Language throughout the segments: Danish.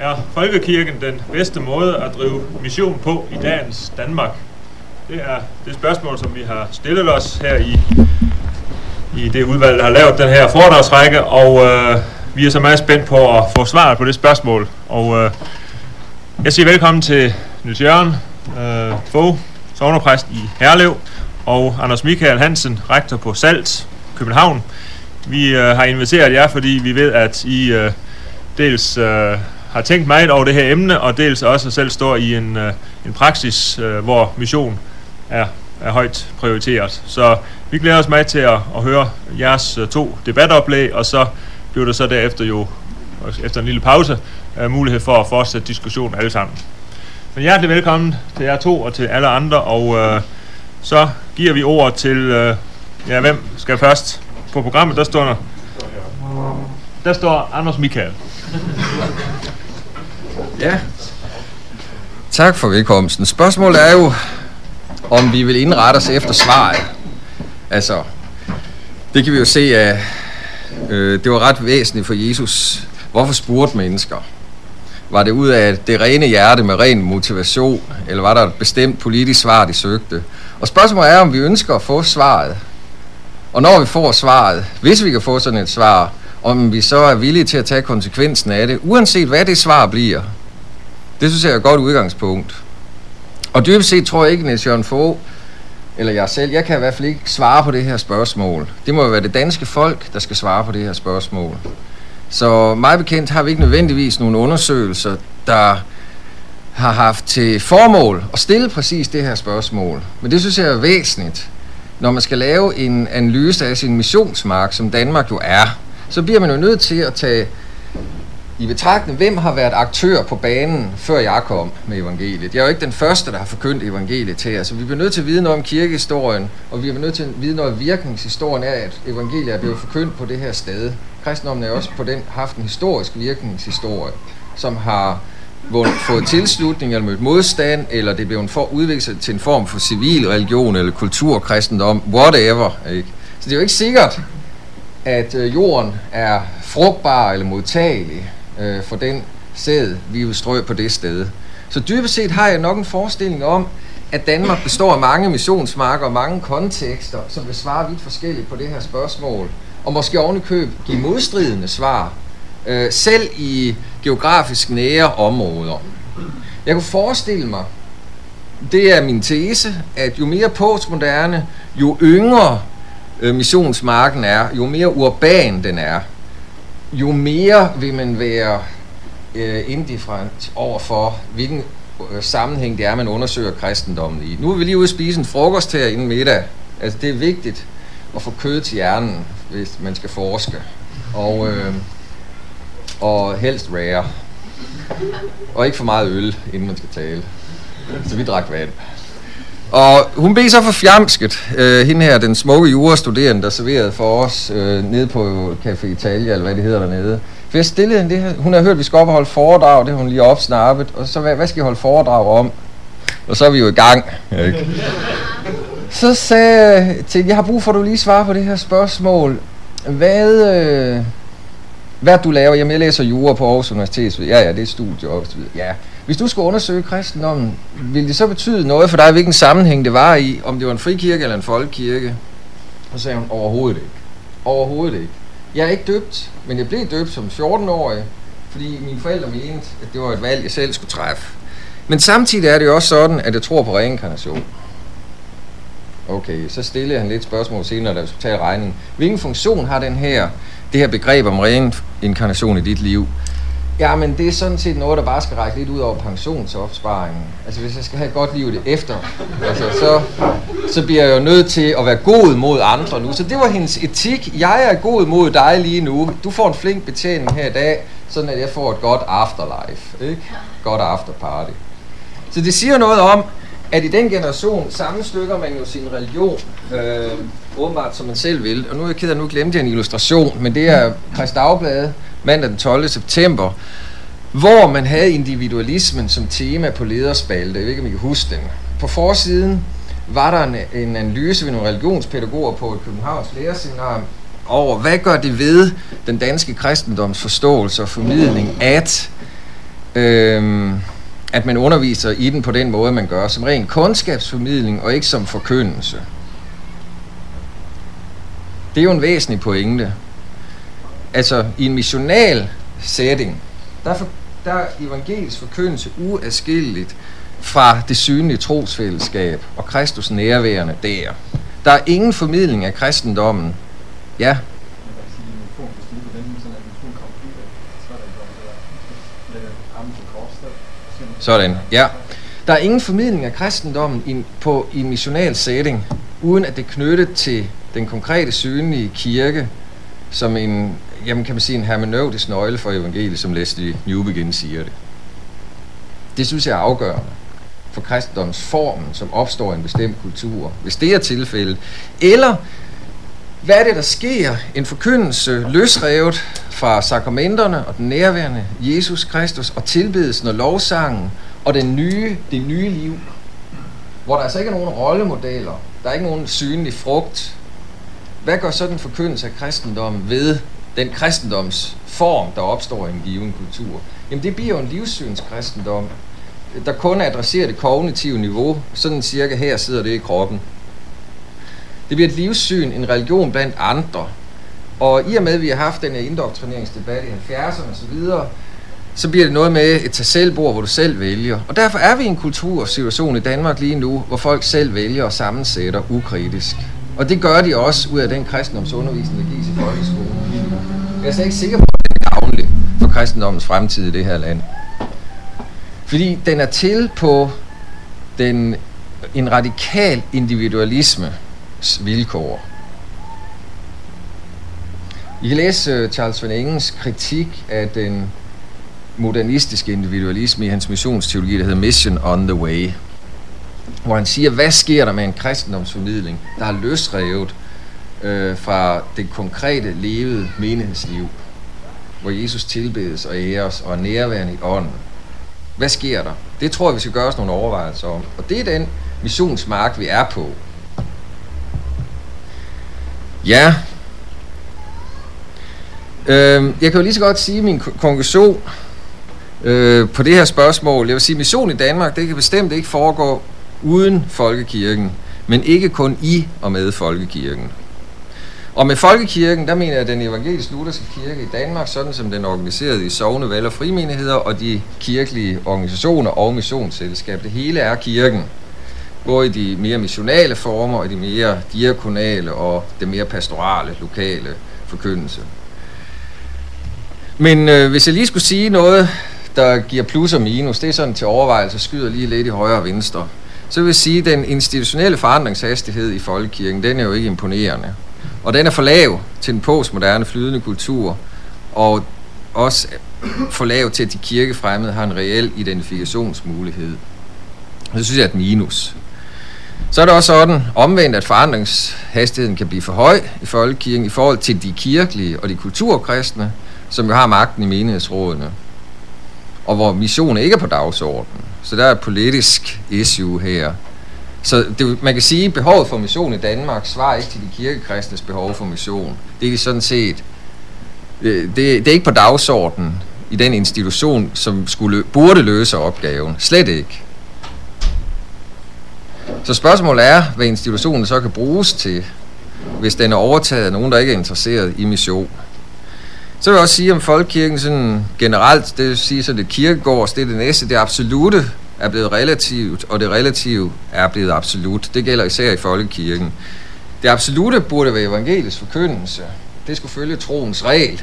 Er folkekirken den bedste måde at drive mission på i dagens Danmark? Det er det spørgsmål, som vi har stillet os her i, i det udvalg, der har lavet den her foredragsrække, og øh, vi er så meget spændt på at få svaret på det spørgsmål. Og øh, jeg siger velkommen til Niels Jørgen øh, Fogh, sovnerpræst i Herlev, og Anders Michael Hansen, rektor på Salt, København. Vi øh, har inviteret jer, fordi vi ved, at I øh, dels øh, har tænkt meget over det her emne, og dels også selv står i en, øh, en praksis, øh, hvor mission er, er højt prioriteret. Så vi glæder os meget til at, at høre jeres øh, to debatoplæg, og så bliver der så derefter jo, efter en lille pause, øh, mulighed for at fortsætte diskussionen alle sammen. Men hjertelig velkommen til jer to og til alle andre, og øh, så giver vi ordet til, øh, ja, hvem skal først på programmet? Der står der, der står Anders Michael. Ja. Tak for velkomsten. Spørgsmålet er jo, om vi vil indrette os efter svaret. Altså, det kan vi jo se af, øh, det var ret væsentligt for Jesus. Hvorfor spurgte mennesker? Var det ud af det rene hjerte med ren motivation, eller var der et bestemt politisk svar, de søgte? Og spørgsmålet er, om vi ønsker at få svaret. Og når vi får svaret, hvis vi kan få sådan et svar, om vi så er villige til at tage konsekvensen af det, uanset hvad det svar bliver. Det synes jeg er et godt udgangspunkt. Og dybest set tror jeg ikke, Niels Jørgen Fogh, eller jeg selv, jeg kan i hvert fald ikke svare på det her spørgsmål. Det må jo være det danske folk, der skal svare på det her spørgsmål. Så meget bekendt har vi ikke nødvendigvis nogle undersøgelser, der har haft til formål at stille præcis det her spørgsmål. Men det synes jeg er væsentligt. Når man skal lave en analyse af sin missionsmark, som Danmark jo er, så bliver man jo nødt til at tage i betragtning, hvem har været aktør på banen, før jeg kom med evangeliet. Jeg er jo ikke den første, der har forkyndt evangeliet til jer, Så vi bliver nødt til at vide noget om kirkehistorien, og vi bliver nødt til at vide noget om virkningshistorien af, at evangeliet er blevet forkyndt på det her sted. Kristendommen er også på den haft en historisk virkningshistorie, som har fået tilslutning eller mødt modstand, eller det blev en for udviklet til en form for civil religion eller kulturkristendom, whatever. Ikke? Så det er jo ikke sikkert, at øh, jorden er frugtbar eller modtagelig øh, for den sæd, vi vil strø på det sted. Så dybest set har jeg nok en forestilling om, at Danmark består af mange missionsmarker og mange kontekster, som vil svare vidt forskelligt på det her spørgsmål, og måske ovenikøb give modstridende svar, øh, selv i geografisk nære områder. Jeg kunne forestille mig, det er min tese, at jo mere postmoderne, jo yngre øh, missionsmarken er, jo mere urban den er, jo mere vil man være øh, indifferent over for, hvilken øh, sammenhæng det er, man undersøger kristendommen i. Nu er vi lige ude at spise en frokost her inden middag. Altså, det er vigtigt at få kød til hjernen, hvis man skal forske. Og, øh, og helst rare. Og ikke for meget øl, inden man skal tale. Så vi drak vand. Og hun blev så for fjamsket, øh, hende her, den smukke jurastuderende, der serverede for os øh, nede på Café Italia, eller hvad det hedder dernede. For jeg stillede hende det her, hun har hørt, at vi skal op og holde foredrag, det har hun lige opsnappet, og så, hvad, hvad skal I holde foredrag om? Og så er vi jo i gang, ikke? Så sagde jeg til jeg har brug for, at du lige svarer på det her spørgsmål. Hvad, øh, hvad du laver? Jamen, jeg læser jura på Aarhus Universitet. Ja, ja, det er studie og Ja, hvis du skulle undersøge kristendommen, ville det så betyde noget for dig, hvilken sammenhæng det var i, om det var en frikirke eller en folkekirke? Så sagde hun, overhovedet ikke. Overhovedet ikke. Jeg er ikke døbt, men jeg blev døbt som 14-årig, fordi mine forældre mente, at det var et valg, jeg selv skulle træffe. Men samtidig er det jo også sådan, at jeg tror på reinkarnation. Okay, så stillede han lidt spørgsmål senere, da vi skulle tage regningen. Hvilken funktion har den her, det her begreb om reinkarnation i dit liv? Ja, men det er sådan set noget, der bare skal række lidt ud over pensionsopsparingen. Altså hvis jeg skal have et godt liv det efter, altså, så, så bliver jeg jo nødt til at være god mod andre nu. Så det var hendes etik. Jeg er god mod dig lige nu. Du får en flink betjening her i dag, sådan at jeg får et godt afterlife. Ikke? Godt afterparty. Så det siger noget om, at i den generation sammenstykker man jo sin religion, øh, åbenbart som man selv vil. Og nu er jeg ked af, nu glemte jeg en illustration, men det er Christ Dagblad, mandag den 12. september, hvor man havde individualismen som tema på lederspalte. Jeg ved ikke, om I kan huske den. På forsiden var der en, en analyse ved nogle religionspædagoger på et Københavns lærerseminar over, hvad gør det ved den danske kristendoms forståelse og formidling, at øhm, at man underviser i den på den måde, man gør, som ren kundskabsformidling og ikke som forkyndelse. Det er jo en væsentlig pointe. Altså, i en missional setting, der er, for, der er evangelisk forkyndelse uadskilleligt fra det synlige trosfællesskab og Kristus nærværende der. Der er ingen formidling af kristendommen. Ja, Sådan, ja. Der er ingen formidling af kristendommen i, på, i en missional setting, uden at det er knyttet til den konkrete synlige kirke, som en, jamen kan man sige, en hermeneutisk nøgle for evangeliet, som Leslie Newbegin siger det. Det synes jeg er afgørende for kristendoms formen, som opstår i en bestemt kultur, hvis det er tilfældet. Eller hvad er det, der sker? En forkyndelse løsrevet fra sakramenterne og den nærværende Jesus Kristus og tilbedelsen og lovsangen og den nye, det nye liv, hvor der altså ikke er nogen rollemodeller, der er ikke nogen synlig frugt. Hvad gør så den forkyndelse af kristendommen ved den kristendoms form, der opstår i en given kultur? Jamen det bliver jo en livssynskristendom, der kun adresserer det kognitive niveau. Sådan cirka her sidder det i kroppen. Det bliver et livssyn, en religion blandt andre. Og i og med, at vi har haft den her indoktrineringsdebat i 70'erne osv., så bliver det noget med et tag selv bord, hvor du selv vælger. Og derfor er vi i en kultursituation i Danmark lige nu, hvor folk selv vælger og sammensætter ukritisk. Og det gør de også ud af den kristendomsundervisning, der gives i folkeskolen. Jeg er slet ikke sikker på, at det er gavnligt for kristendommens fremtid i det her land. Fordi den er til på den, en radikal individualisme, vilkår. I kan læse øh, Charles Van Engens kritik af den modernistiske individualisme i hans missionsteologi, der hedder Mission on the Way, hvor han siger, hvad sker der med en kristendomsformidling, der er løsrevet øh, fra det konkrete levede menighedsliv, hvor Jesus tilbedes og æres og er nærværende i ånden. Hvad sker der? Det tror jeg, vi skal gøre os nogle overvejelser om. Og det er den missionsmark, vi er på. Ja. Øhm, jeg kan jo lige så godt sige min konklusion øh, på det her spørgsmål. Jeg vil sige, mission i Danmark, det kan bestemt ikke foregå uden folkekirken, men ikke kun i og med folkekirken. Og med folkekirken, der mener jeg den evangelisk lutherske kirke i Danmark, sådan som den er organiseret i sovende valg og frimenigheder og de kirkelige organisationer og missionsselskab. Det hele er kirken både i de mere missionale former og de mere diakonale og det mere pastorale, lokale forkyndelse. Men øh, hvis jeg lige skulle sige noget, der giver plus og minus, det er sådan til overvejelse, skyder lige lidt i højre og venstre, så vil jeg sige, at den institutionelle forandringshastighed i folkekirken, den er jo ikke imponerende. Og den er for lav til den postmoderne flydende kultur, og også for lav til, at de kirkefremmede har en reel identifikationsmulighed. Det synes jeg er et minus. Så er det også sådan omvendt, at forandringshastigheden kan blive for høj i folkekirken i forhold til de kirkelige og de kulturkristne, som jo har magten i menighedsrådene, og hvor mission ikke er på dagsordenen. Så der er et politisk issue her. Så det, man kan sige, at behovet for mission i Danmark svarer ikke til de kirkekristnes behov for mission. Det er sådan set, øh, det, det er ikke på dagsordenen i den institution, som skulle, burde løse opgaven. Slet ikke. Så spørgsmålet er, hvad institutionen så kan bruges til, hvis den er overtaget af nogen, der ikke er interesseret i mission. Så vil jeg også sige om folkekirken sådan generelt, det vil sige så det kirkegårds, det er det næste, det absolute er blevet relativt, og det relative er blevet absolut. Det gælder især i folkekirken. Det absolute burde være evangelisk forkyndelse. Det skulle følge troens regel.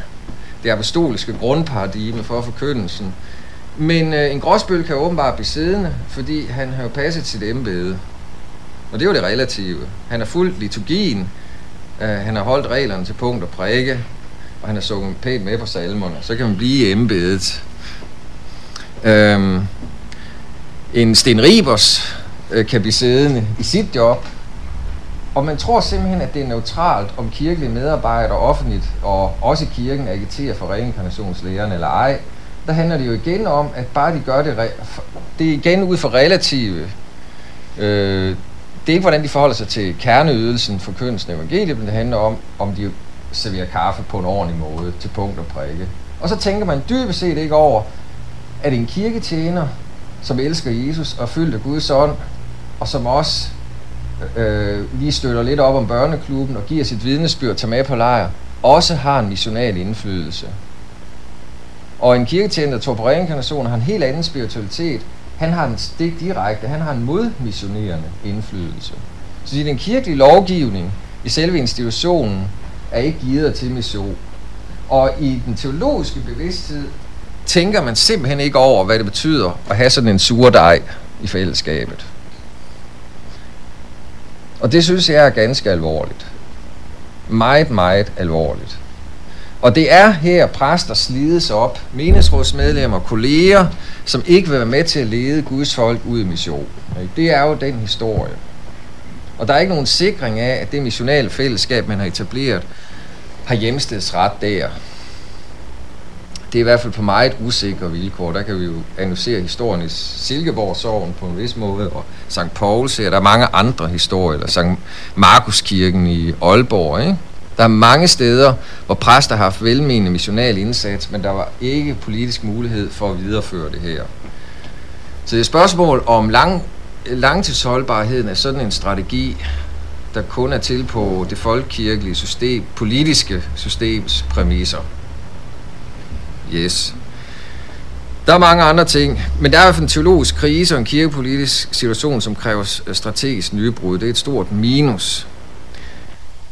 Det apostoliske grundparadigme for forkyndelsen. Men øh, en gråsbøl kan åbenbart blive siddende, fordi han har jo passet sit embede. Og det er jo det relative. Han har fulgt liturgien, øh, han har holdt reglerne til punkt og prikke, og han har sunget pænt med på salmerne. Så kan man blive i embedet. Øhm, en Sten Ribers øh, kan blive siddende i sit job, og man tror simpelthen, at det er neutralt, om kirkelige medarbejdere offentligt, og også kirken, agiterer for reinkarnationslæren eller ej. Der handler det jo igen om, at bare de gør det, det er igen ud for relative øh, det er ikke, hvordan de forholder sig til kerneydelsen for kønsen evangeliet, men det handler om, om de serverer kaffe på en ordentlig måde til punkt og prikke. Og så tænker man dybest set ikke over, at en kirketjener, som elsker Jesus og fyldt af Guds ånd, og som også øh, lige støtter lidt op om børneklubben og giver sit vidnesbyrd til med på lejr, også har en missional indflydelse. Og en kirketjener, der tror på reinkarnation, har en helt anden spiritualitet. Han har en stik direkte, han har en modmissionerende indflydelse. Så i den kirkelige lovgivning i selve institutionen er ikke givet til mission. Og i den teologiske bevidsthed tænker man simpelthen ikke over, hvad det betyder at have sådan en surdej i fællesskabet. Og det synes jeg er ganske alvorligt. Meget, meget alvorligt. Og det er her, præster slides op, menighedsrådsmedlemmer, kolleger, som ikke vil være med til at lede Guds folk ud i mission. Det er jo den historie. Og der er ikke nogen sikring af, at det missionale fællesskab, man har etableret, har hjemstedsret der. Det er i hvert fald på meget usikre vilkår. Der kan vi jo analysere historien i Silkeborg-sorgen på en vis måde, og St. Pauls her. der er mange andre historier, eller St. Markuskirken i Aalborg, ikke? Der er mange steder, hvor præster har haft velmenende missional indsats, men der var ikke politisk mulighed for at videreføre det her. Så det er et spørgsmål om lang, langtidsholdbarheden af sådan en strategi, der kun er til på det folkekirkelige system, politiske systems præmisser. Yes. Der er mange andre ting, men der er en teologisk krise og en kirkepolitisk situation, som kræver strategisk nybrud. Det er et stort minus.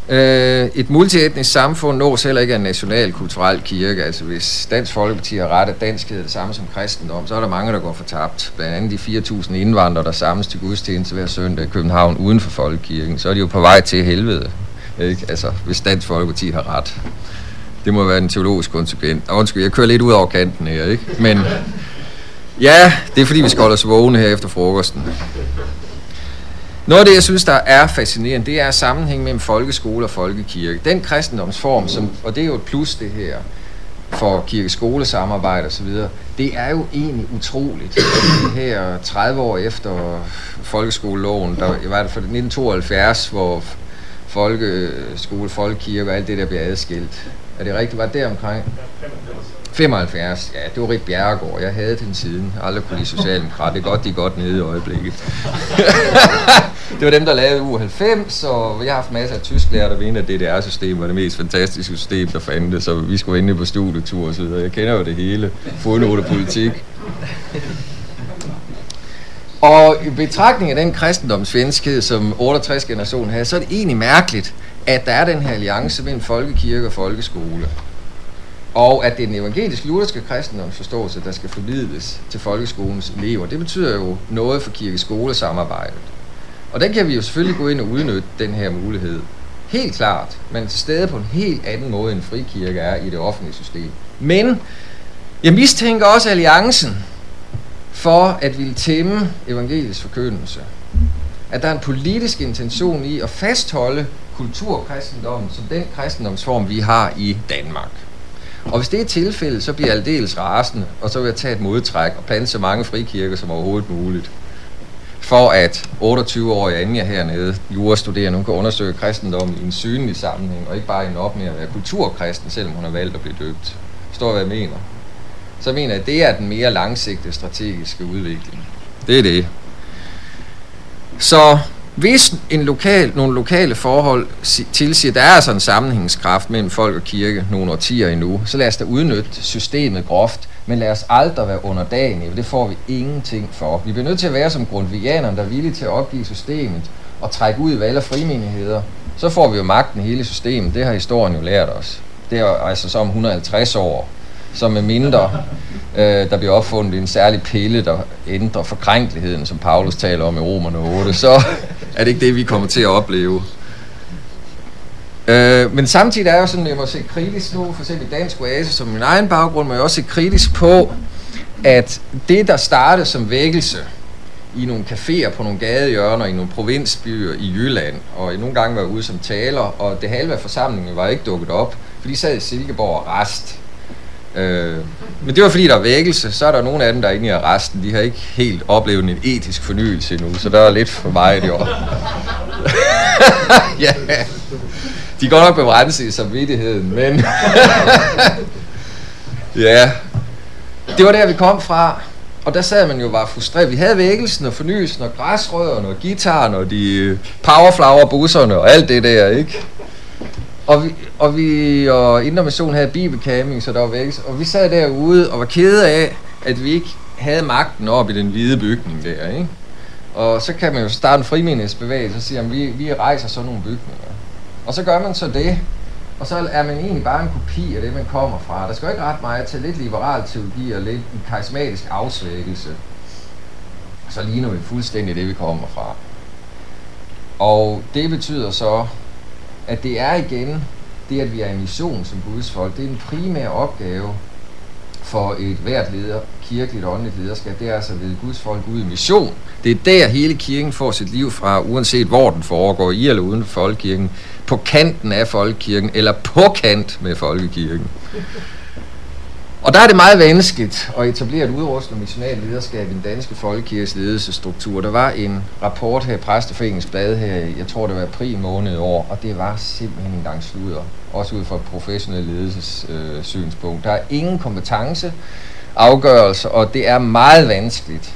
Øh, et multietnisk samfund nås heller ikke af en national kulturel kirke. Altså hvis Dansk Folkeparti har ret, at danskhed er det samme som kristendom, så er der mange, der går fortabt. Blandt andet de 4.000 indvandrere, der samles til gudstjeneste hver søndag i København uden for folkekirken. Så er de jo på vej til helvede, ikke? Altså, hvis Dansk Folkeparti har ret. Det må være en teologisk konsekvent. Undskyld, jeg kører lidt ud over kanten her, ikke? Men ja, det er fordi, vi skal holde os vågne her efter frokosten. Noget af det, jeg synes, der er fascinerende, det er sammenhæng mellem folkeskole og folkekirke. Den kristendomsform, som, og det er jo et plus det her, for kirkeskolesamarbejde osv., det er jo egentlig utroligt. Det her 30 år efter folkeskoleloven, der var det for 1972, hvor folkeskole, folkekirke og alt det der blev adskilt. Er det rigtigt? Var det der omkring? 75, ja, det var Rit Bjerregaard. Jeg havde den siden. Jeg aldrig kunne lide Socialdemokrat. Det er godt, de er godt nede i øjeblikket. det var dem, der lavede U90, og jeg har haft masser af tysklærer, der mener, at DDR-system var det mest fantastiske system, der fandtes, så vi skulle ind på studietur og så videre. Jeg kender jo det hele. Fodnotepolitik. Og i betragtning af den kristendomsvenskhed, som 68 generationen havde, så er det egentlig mærkeligt, at der er den her alliance mellem folkekirke og folkeskole. Og at det er den evangelisk lutherske kristendomsforståelse, der skal formidles til folkeskolens elever. Det betyder jo noget for kirkeskolesamarbejdet. Og den kan vi jo selvfølgelig gå ind og udnytte, den her mulighed. Helt klart, men til stede på en helt anden måde, end frikirke er i det offentlige system. Men jeg mistænker også alliancen for at ville tæmme evangelisk forkyndelse. At der er en politisk intention i at fastholde kulturkristendommen som den kristendomsform, vi har i Danmark. Og hvis det er tilfældet, så bliver jeg aldeles rasende, og så vil jeg tage et modtræk og plante så mange frikirker som overhovedet muligt. For at 28-årige Anja hernede, jurastuderende, hun kan undersøge kristendommen i en synlig sammenhæng, og ikke bare en op med at være kulturkristen, selvom hun har valgt at blive døbt. Forstår hvad jeg mener? Så jeg mener at det er den mere langsigtede strategiske udvikling. Det er det. Så hvis en lokal, nogle lokale forhold tilsiger, at der er altså en sammenhængskraft mellem folk og kirke nogle årtier endnu, så lad os da udnytte systemet groft, men lad os aldrig være underdanige, for det får vi ingenting for. Vi bliver nødt til at være som grundvianerne, der er villige til at opgive systemet og trække ud i valg og frimenigheder. Så får vi jo magten i hele systemet. Det har historien jo lært os. Det er altså så om 150 år som er mindre øh, der bliver opfundet en særlig pille, der ændrer forkrænkeligheden, som Paulus taler om i Romerne 8, så er det ikke det, vi kommer til at opleve. Øh, men samtidig er jeg jo sådan, at jeg må se kritisk nu, for eksempel Dansk Oase, som min egen baggrund, må jeg også se kritisk på, at det, der startede som vækkelse i nogle caféer på nogle gadehjørner i nogle provinsbyer i Jylland, og nogle gange var ude som taler, og det halve af forsamlingen var ikke dukket op, for de sad i Silkeborg og rest Øh, men det var fordi, der er vækkelse. Så er der nogle af dem, der er inde i arresten. De har ikke helt oplevet en etisk fornyelse endnu, så der er lidt for meget i år. ja. De går nok begrænset i samvittigheden, men... ja. det var der, vi kom fra. Og der sad man jo bare frustreret. Vi havde vækkelsen og fornyelsen og græsrødderne og gitaren og de powerflower busserne og alt det der, ikke? Og vi, og vi og Indre Mission havde bibelcamping, så der var vækkelse. Og vi sad derude og var kede af, at vi ikke havde magten op i den hvide bygning der, ikke? Og så kan man jo starte en frimenighedsbevægelse og sige, at vi, vi rejser sådan nogle bygninger. Og så gør man så det, og så er man egentlig bare en kopi af det, man kommer fra. Der skal jo ikke ret meget til lidt liberal teologi og lidt en karismatisk afsvækkelse. Så ligner vi fuldstændig det, vi kommer fra. Og det betyder så, at det er igen det, at vi er i mission som Guds folk. Det er en primær opgave for et hvert leder, kirkeligt og åndeligt lederskab, det er altså ved Guds folk ud i mission. Det er der hele kirken får sit liv fra, uanset hvor den foregår, i eller uden for folkekirken, på kanten af folkekirken, eller på kant med folkekirken. Og der er det meget vanskeligt at etablere et udrustende missionalt lederskab i den danske folkekirkes ledelsesstruktur. Der var en rapport her i Præsteforeningens blad her, jeg tror det var april måned i år, og det var simpelthen en gang sludder. Også ud fra et professionelt ledelsessynspunkt. Øh, der er ingen kompetence, afgørelse, og det er meget vanskeligt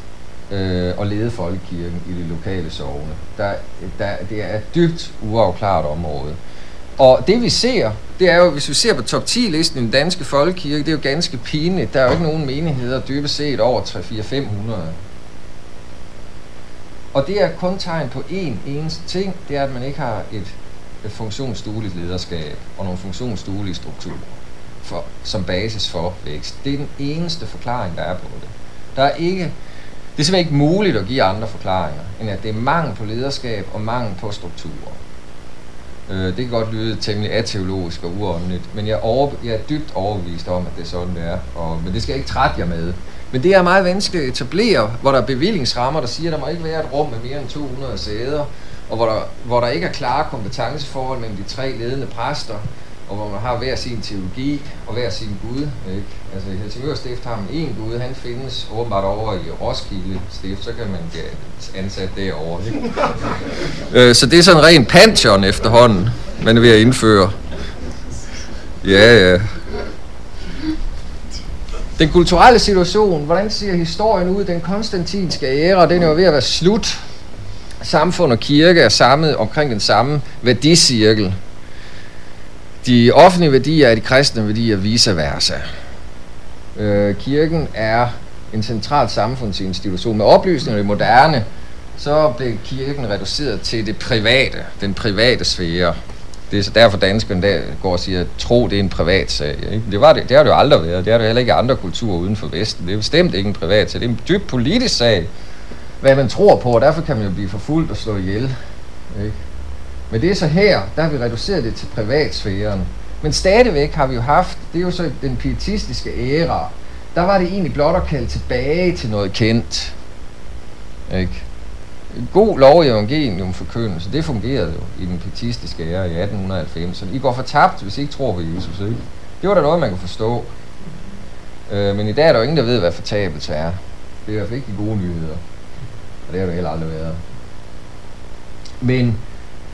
øh, at lede folkekirken i de lokale sovne. Der, der, det er et dybt uafklaret område. Og det vi ser, det er jo, hvis vi ser på top 10 listen i den danske folkekirke, det er jo ganske pinligt. Der er jo ikke nogen menigheder dybest set over 3-4-500. Og det er kun tegn på én eneste ting, det er, at man ikke har et, et funktionsdueligt lederskab og nogle funktionsduelige strukturer for, som basis for vækst. Det er den eneste forklaring, der er på det. Der er ikke, det er simpelthen ikke muligt at give andre forklaringer, end at det er mangel på lederskab og mangel på strukturer. Øh, det kan godt lyde temmelig ateologisk og uåndeligt, men jeg er, over, jeg er dybt overbevist om, at det er sådan, det er. Og, men det skal jeg ikke trætte jer med. Men det er meget vanskeligt at etablere, hvor der er bevillingsrammer, der siger, at der må ikke være et rum med mere end 200 sæder, og hvor der, hvor der ikke er klare kompetenceforhold mellem de tre ledende præster, og hvor man har hver sin teologi og hver sin Gud. Ikke? Altså i Helsingør Stift har man én Gud, han findes åbenbart over i Roskilde Stift, så kan man blive ansat derovre. Ikke? Øh, så det er sådan en ren pantheon efterhånden, man er ved at indføre. Ja, ja. Den kulturelle situation, hvordan ser historien ud? Den konstantinske æra, den er jo ved at være slut. Samfund og kirke er samlet omkring den samme værdicirkel. De offentlige værdier er de kristne værdier vice versa. Øh, kirken er en central samfundsinstitution. Med oplysningen i moderne, så blev kirken reduceret til det private, den private sfære. Det er så derfor danskerne der går og siger, at tro det er en privat sag. Ikke? Det, var det, det har det jo aldrig været. Det har det heller ikke andre kulturer uden for Vesten. Det er bestemt ikke en privat sag. Det er en dybt politisk sag, hvad man tror på, og derfor kan man jo blive forfulgt og slå ihjel. Ikke? Men det er så her, der har vi reduceret det til privatsfæren. Men stadigvæk har vi jo haft, det er jo så den pietistiske æra, der var det egentlig blot at kalde tilbage til noget kendt. Ikke? God lov i evangelium forkyndelse, det fungerede jo i den pietistiske æra i 1890. I går fortabt, hvis I ikke tror på Jesus. Ikke? Det var da noget, man kunne forstå. Øh, men i dag er der jo ingen, der ved, hvad fortabelse er. Det er i hvert fald ikke de gode nyheder. Og det har det heller aldrig været. Men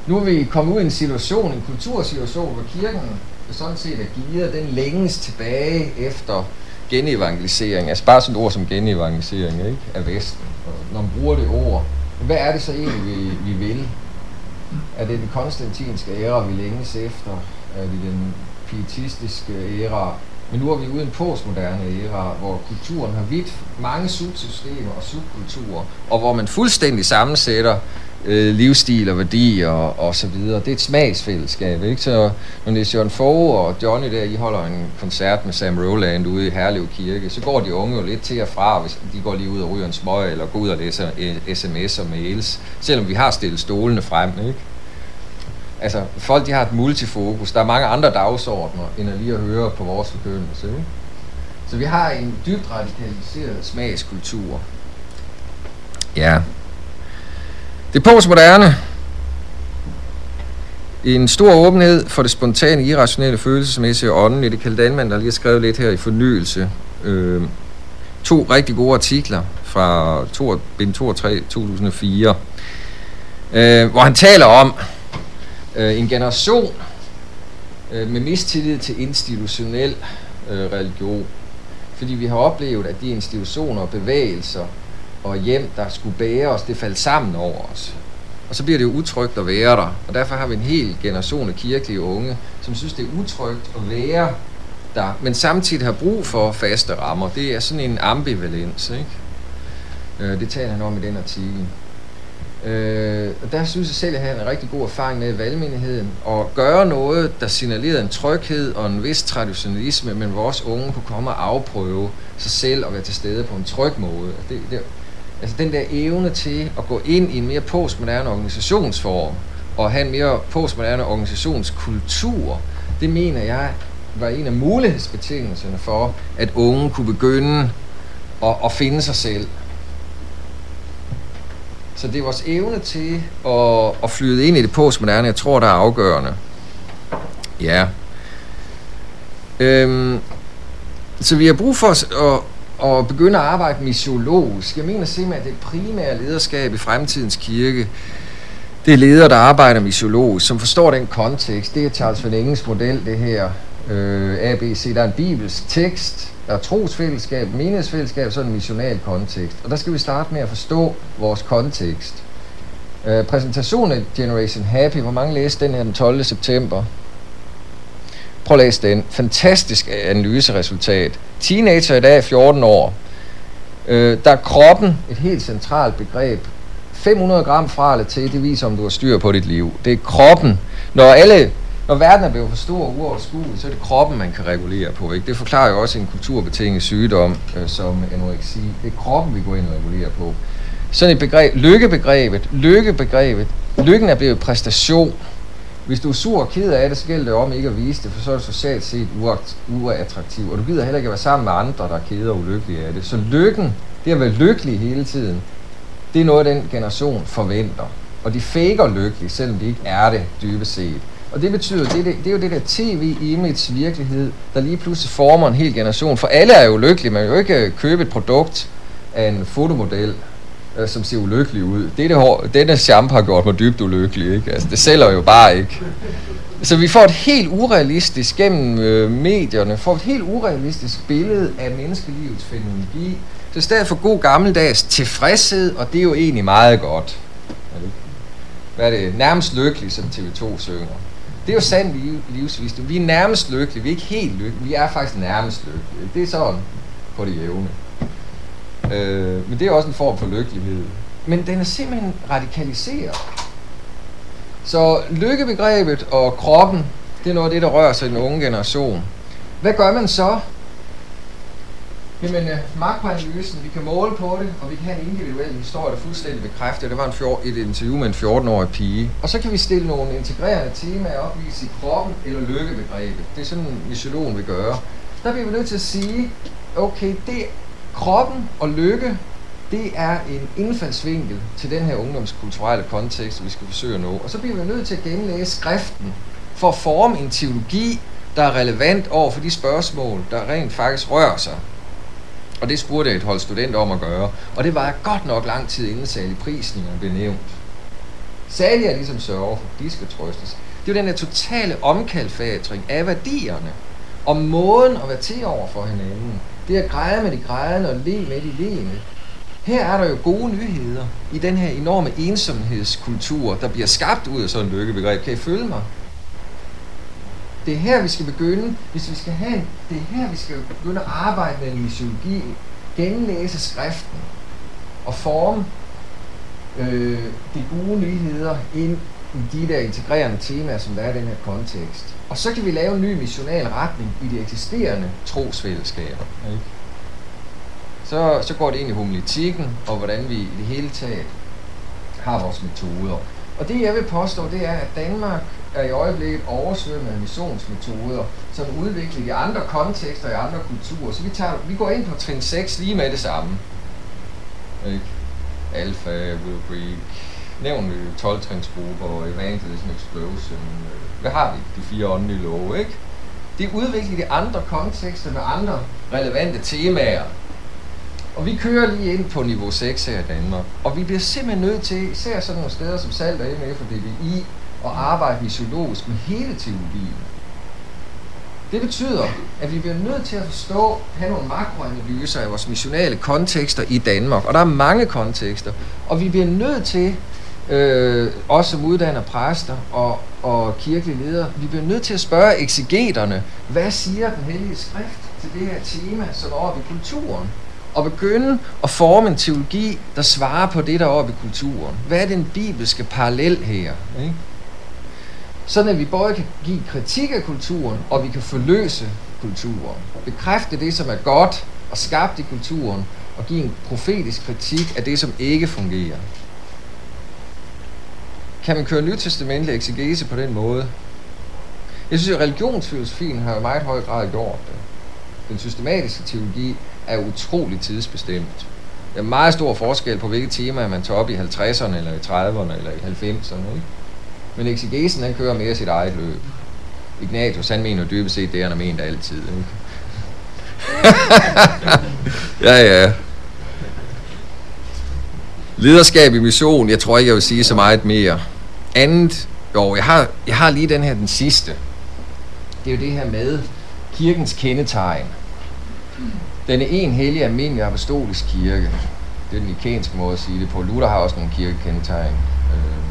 nu er vi kommet ud i en situation, en kultursituation, hvor kirken sådan set er givet, den længes tilbage efter genevangelisering. Altså bare sådan et ord som genevangelisering ikke? af Vesten. Og når man bruger det ord, hvad er det så egentlig, vi, vi vil? Er det den konstantinske æra, vi længes efter? Er det den pietistiske æra? Men nu er vi ude i en postmoderne æra, hvor kulturen har vidt mange subsystemer og subkulturer, og hvor man fuldstændig sammensætter øh, livsstil og værdier og, og så videre. Det er et smagsfællesskab, ikke? Så når det er Jørgen Fogh og Johnny der, I holder en koncert med Sam Rowland ude i Herlev Kirke, så går de unge jo lidt til og fra, hvis de går lige ud og ryger en smøg, eller går ud og læser øh, sms og mails, selvom vi har stillet stolene frem, ikke? Altså, folk de har et multifokus. Der er mange andre dagsordner, end at lige at høre på vores forkyndelse, ikke? Så vi har en dybt radikaliseret smagskultur. Ja. Det postmoderne, en stor åbenhed for det spontane, irrationelle, følelsesmæssige og åndelige. Det kaldte Dalman, der lige har skrevet lidt her i Fornyelse. Øh, to rigtig gode artikler fra to, bind 2 og 3, 2004, øh, hvor han taler om øh, en generation øh, med mistillid til institutionel øh, religion. Fordi vi har oplevet, at de institutioner og bevægelser og hjem, der skulle bære os, det faldt sammen over os. Og så bliver det jo utrygt at være der. Og derfor har vi en hel generation af kirkelige unge, som synes, det er utrygt at være der, men samtidig har brug for faste rammer. Det er sådan en ambivalens, ikke? Øh, det taler han om i den artikel. Øh, og der synes jeg selv, at jeg havde en rigtig god erfaring med valgmenigheden, og gøre noget, der signalerede en tryghed og en vis traditionalisme, men vores unge kunne komme og afprøve sig selv og være til stede på en tryg måde. Det, det, altså den der evne til at gå ind i en mere postmoderne organisationsform, og have en mere postmoderne organisationskultur, det mener jeg var en af mulighedsbetingelserne for, at unge kunne begynde at, at finde sig selv. Så det er vores evne til at, at flyde ind i det postmoderne, jeg tror, der er afgørende. Ja. Øhm, så vi har brug for at, at, begynder begynde at arbejde missiologisk. Jeg mener simpelthen, at det primære lederskab i fremtidens kirke, det er ledere, der arbejder missiologisk, som forstår den kontekst. Det er Charles Van Engens model, det her øh, ABC. Der er en bibelsk tekst, der er trosfællesskab, menighedsfællesskab, så så en missional kontekst. Og der skal vi starte med at forstå vores kontekst. Øh, præsentationen af Generation Happy, hvor mange læste den her den 12. september? Prøv at læse den. Fantastisk analyseresultat. Teenager i dag, 14 år. Øh, der er kroppen et helt centralt begreb. 500 gram fra eller til, det viser, om du har styr på dit liv. Det er kroppen. Når alle når verden er blevet for stor og uoverskuelig, så er det kroppen, man kan regulere på. Ikke? Det forklarer jo også en kulturbetinget sygdom øh, som anoreksi. Det er kroppen, vi går ind og regulerer på. Sådan et begreb, lykkebegrebet, lykkebegrebet, lykken er blevet præstation. Hvis du er sur og ked af det, så gælder det om ikke at vise det, for så er det socialt set uattraktiv. Og du gider heller ikke at være sammen med andre, der er kede og ulykkelige af det. Så lykken, det at være lykkelig hele tiden, det er noget, den generation forventer. Og de faker lykkelig, selvom de ikke er det dybest set. Og det betyder, det, det, det er jo det der tv-image virkelighed, der lige pludselig former en hel generation. For alle er jo lykkelige. Man kan jo ikke købe et produkt af en fotomodel, øh, som ser ulykkelig ud. Det, det, denne shampoo har gjort mig dybt ulykkelig. Ikke? Altså, det sælger jo bare ikke. Så vi får et helt urealistisk gennem øh, medierne, får et helt urealistisk billede af menneskelivets fænomenologi. Så i stedet for god gammeldags tilfredshed, og det er jo egentlig meget godt. Hvad er det? Nærmest lykkelig, som TV2 synger. Det er jo sand liv, livsvisdom. Vi er nærmest lykkelige. Vi er ikke helt lykkelige. Vi er faktisk nærmest lykkelige. Det er sådan på det jævne. Øh, men det er også en form for lykkelighed. Men den er simpelthen radikaliseret. Så lykkebegrebet og kroppen, det er noget af det, der rører sig i den unge generation. Hvad gør man så, Jamen, øh, makroanalysen, vi kan måle på det, og vi kan have en individuel historie, der fuldstændig bekræfter. Det var en fjord, et interview med en 14-årig pige. Og så kan vi stille nogle integrerende temaer op, i kroppen eller lykkebegrebet. Det er sådan, mysiologen vil gøre. Der bliver vi nødt til at sige, okay, det kroppen og lykke, det er en indfaldsvinkel til den her ungdomskulturelle kontekst, vi skal forsøge at nå. Og så bliver vi nødt til at genlæse skriften for at forme en teologi, der er relevant over for de spørgsmål, der rent faktisk rører sig og det spurgte jeg et hold studenter om at gøre. Og det var godt nok lang tid inden særlig prisningerne blev nævnt. Særlig er ligesom sørger for, de skal trøstes. Det er jo den der totale omkalfatring af værdierne. Og måden at være til over for hinanden. Det er at græde med de grædende og le med de leende. Her er der jo gode nyheder i den her enorme ensomhedskultur, der bliver skabt ud af sådan et lykkebegreb. Kan I følge mig? det er her, vi skal begynde, hvis vi skal have, det er her, vi skal begynde at arbejde med en missiologi, genlæse skriften og forme øh, de gode nyheder ind i de der integrerende temaer, som der er i den her kontekst. Og så kan vi lave en ny missional retning i de eksisterende trosfællesskaber. Ikke? Så, så går det ind i homiletikken, og hvordan vi i det hele taget har vores metoder. Og det jeg vil påstå, det er, at Danmark er i øjeblikket oversvømmet af missionsmetoder, som udviklet i andre kontekster, i andre kulturer. Så vi, tager, vi går ind på trin 6 lige med det samme. Ikke? Alpha, Will Creek, nævn 12 trinsgrupper, Evangelism Explosion. Øh, hvad har vi? De fire åndelige love, ikke? Det er udviklet i andre kontekster med andre relevante temaer. Og vi kører lige ind på niveau 6 her i Danmark. Og vi bliver simpelthen nødt til, især sådan nogle steder som Salt og MF og DBI, at arbejde misologisk med hele teologien. Det betyder, at vi bliver nødt til at forstå, have nogle makroanalyser af vores missionale kontekster i Danmark. Og der er mange kontekster. Og vi bliver nødt til, øh, også som uddanner præster og, og kirkelige ledere, vi bliver nødt til at spørge eksegeterne, hvad siger den hellige skrift til det her tema, som er oppe i kulturen? Og begynde at forme en teologi, der svarer på det, der er oppe i kulturen. Hvad er den bibelske parallel her? Ikke? Sådan at vi både kan give kritik af kulturen, og vi kan forløse kulturen. Bekræfte det, som er godt og skabt i kulturen, og give en profetisk kritik af det, som ikke fungerer. Kan man køre nytestamentlig eksegese på den måde? Jeg synes, at religionsfilosofien har i meget høj grad gjort det. Den systematiske teologi er utrolig tidsbestemt. Der er meget stor forskel på, hvilke temaer man tager op i 50'erne, eller i 30'erne, eller i 90'erne. Ikke? Men eksegesen, den kører mere sit eget løb. Ignatius, han mener dybest set det, han har ment altid. Ikke? ja, ja. Lederskab i mission, jeg tror ikke, jeg vil sige så meget mere. Andet, jo, jeg har, jeg har lige den her, den sidste. Det er jo det her med kirkens kendetegn. Den er en hellig almindelig apostolisk kirke. Det er den ikenske måde at sige det på. Luther har også nogle kirkekendetegn. Øhm.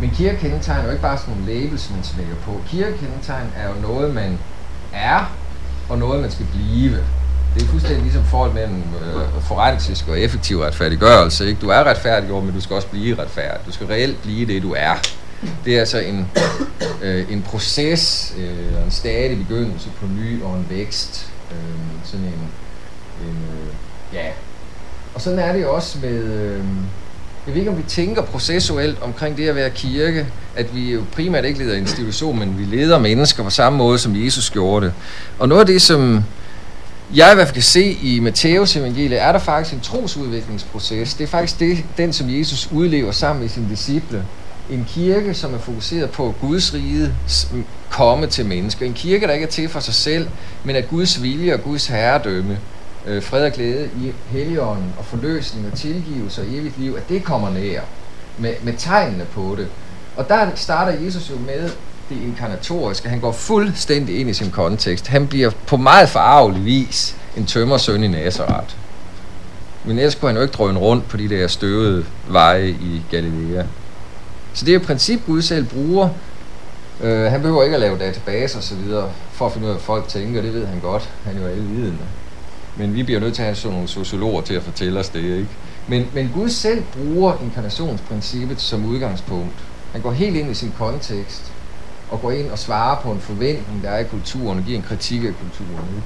Men kirkekendetegn er jo ikke bare sådan nogle labels, man smækker på. Kirkekendetegn er jo noget, man er, og noget, man skal blive. Det er fuldstændig ligesom forhold mellem øh, forensisk og effektiv retfærdiggørelse. Ikke? Du er retfærdiggjort, men du skal også blive retfærdig. Du skal reelt blive det, du er. Det er altså en, øh, en proces, øh, en stadig begyndelse på ny og en vækst. Øh, sådan en, en øh, ja. Og sådan er det også med, øh, jeg ved ikke, om vi tænker processuelt omkring det at være kirke, at vi jo primært ikke leder institution, men vi leder mennesker på samme måde, som Jesus gjorde det. Og noget af det, som jeg i hvert fald kan se i Matteus evangeliet, er der faktisk en trosudviklingsproces. Det er faktisk det, den, som Jesus udlever sammen med sine disciple. En kirke, som er fokuseret på Guds rige komme til mennesker. En kirke, der ikke er til for sig selv, men at Guds vilje og Guds herredømme øh, fred og glæde i Helligånden og forløsning og tilgivelse og evigt liv, at det kommer nær med, med tegnene på det. Og der starter Jesus jo med det inkarnatoriske. Han går fuldstændig ind i sin kontekst. Han bliver på meget forarvelig vis en tømmersøn i Nazareth. Men ellers kunne han jo ikke drøne rundt på de der støvede veje i Galilea. Så det er jo princip, Gud selv bruger. Uh, han behøver ikke at lave databaser og så videre for at finde ud af, hvad folk tænker. Det ved han godt. Han er jo alvidende. vidende. Men vi bliver nødt til at have sådan nogle sociologer til at fortælle os det, ikke? Men, men Gud selv bruger inkarnationsprincippet som udgangspunkt. Han går helt ind i sin kontekst og går ind og svarer på en forventning, der er i kulturen, og give en kritik af kulturen.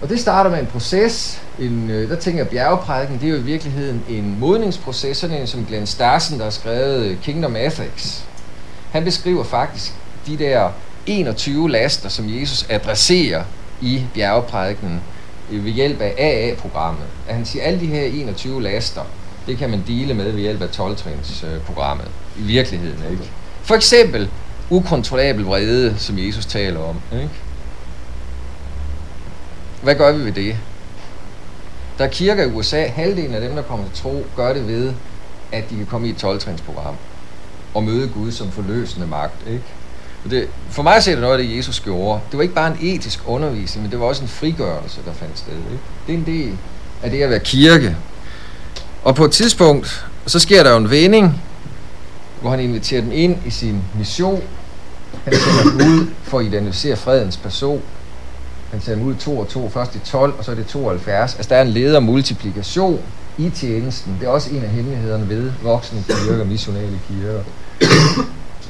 Og det starter med en proces. En, øh, der tænker jeg, bjergeprædiken, det er jo i virkeligheden en modningsproces, sådan en som Glenn Starsen, der har skrevet øh, Kingdom Ethics. Han beskriver faktisk de der 21 laster, som Jesus adresserer i bjergeprædiken øh, ved hjælp af AA-programmet. At han siger, at alle de her 21 laster, det kan man dele med ved hjælp af 12-trins-programmet. I virkeligheden, ikke? For eksempel ukontrollabel vrede, som Jesus taler om. Ikke? Hvad gør vi ved det? Der er kirker i USA, halvdelen af dem, der kommer til tro, gør det ved, at de kan komme i et 12-trins-program og møde Gud som forløsende magt. Ikke? Det, for mig ser det noget af det, Jesus gjorde. Det var ikke bare en etisk undervisning, men det var også en frigørelse, der fandt sted. Ikke? Det er en del af det at være kirke. Og på et tidspunkt, så sker der jo en vending, hvor han inviterer dem ind i sin mission. Han sender dem ud for at identificere fredens person. Han sender dem ud to og to, først i 12, og så er det 72. Altså der er en ledermultiplikation i tjenesten. Det er også en af hemmelighederne ved voksne kirker, missionale kirker.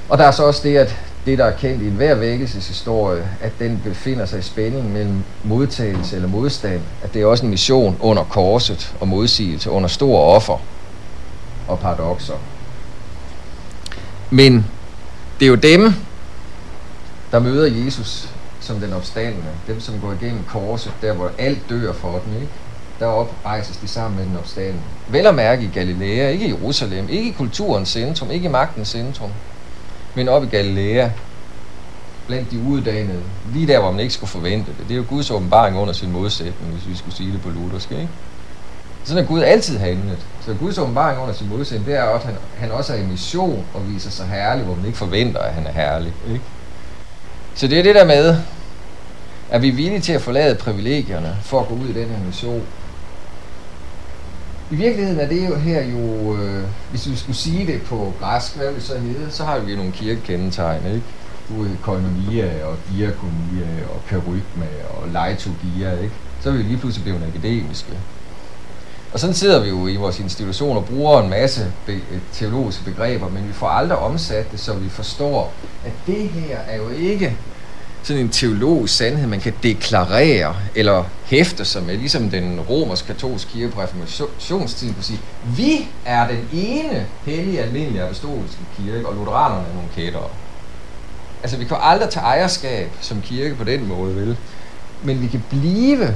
Og der er så også det, at det, der er kendt i enhver vækkelseshistorie, at den befinder sig i spænding mellem modtagelse eller modstand, at det er også en mission under korset og modsigelse, under store offer og paradoxer. Men det er jo dem, der møder Jesus som den opstandende. Dem, som går igennem korset, der hvor alt dør for dem, ikke? Der oprejses de sammen med den opstandende. Vel at mærke i Galilea, ikke i Jerusalem, ikke i kulturens centrum, ikke i magtens centrum men op i Galilea, blandt de uddannede, lige der, hvor man ikke skulle forvente det. Det er jo Guds åbenbaring under sin modsætning, hvis vi skulle sige det på luthersk, ikke? Sådan er Gud altid handlet. Så Guds åbenbaring under sin modsætning, det er også, at han, han også er i mission og viser sig herlig, hvor man ikke forventer, at han er herlig. Ikke? Så det er det der med, at vi villige til at forlade privilegierne for at gå ud i den her mission? I virkeligheden er det jo her jo, øh, hvis vi skulle sige det på græsk, hvad vi så hedder, så har vi jo nogle kirkekendetegn, ikke? Du er koinonia og diakonia og kerygma og leitogia, ikke? Så er vi lige pludselig blevet akademiske. Og sådan sidder vi jo i vores institutioner og bruger en masse be- øh, teologiske begreber, men vi får aldrig omsat det, så vi forstår, at det her er jo ikke sådan en teologisk sandhed, man kan deklarere eller hæfte sig med, ligesom den romersk-katolske kirke på reformationstiden kunne sige, vi er den ene hellige, almindelige apostoliske kirke, og lutheranerne er nogle kættere. Altså, vi kan aldrig tage ejerskab som kirke på den måde, vel? Men vi kan blive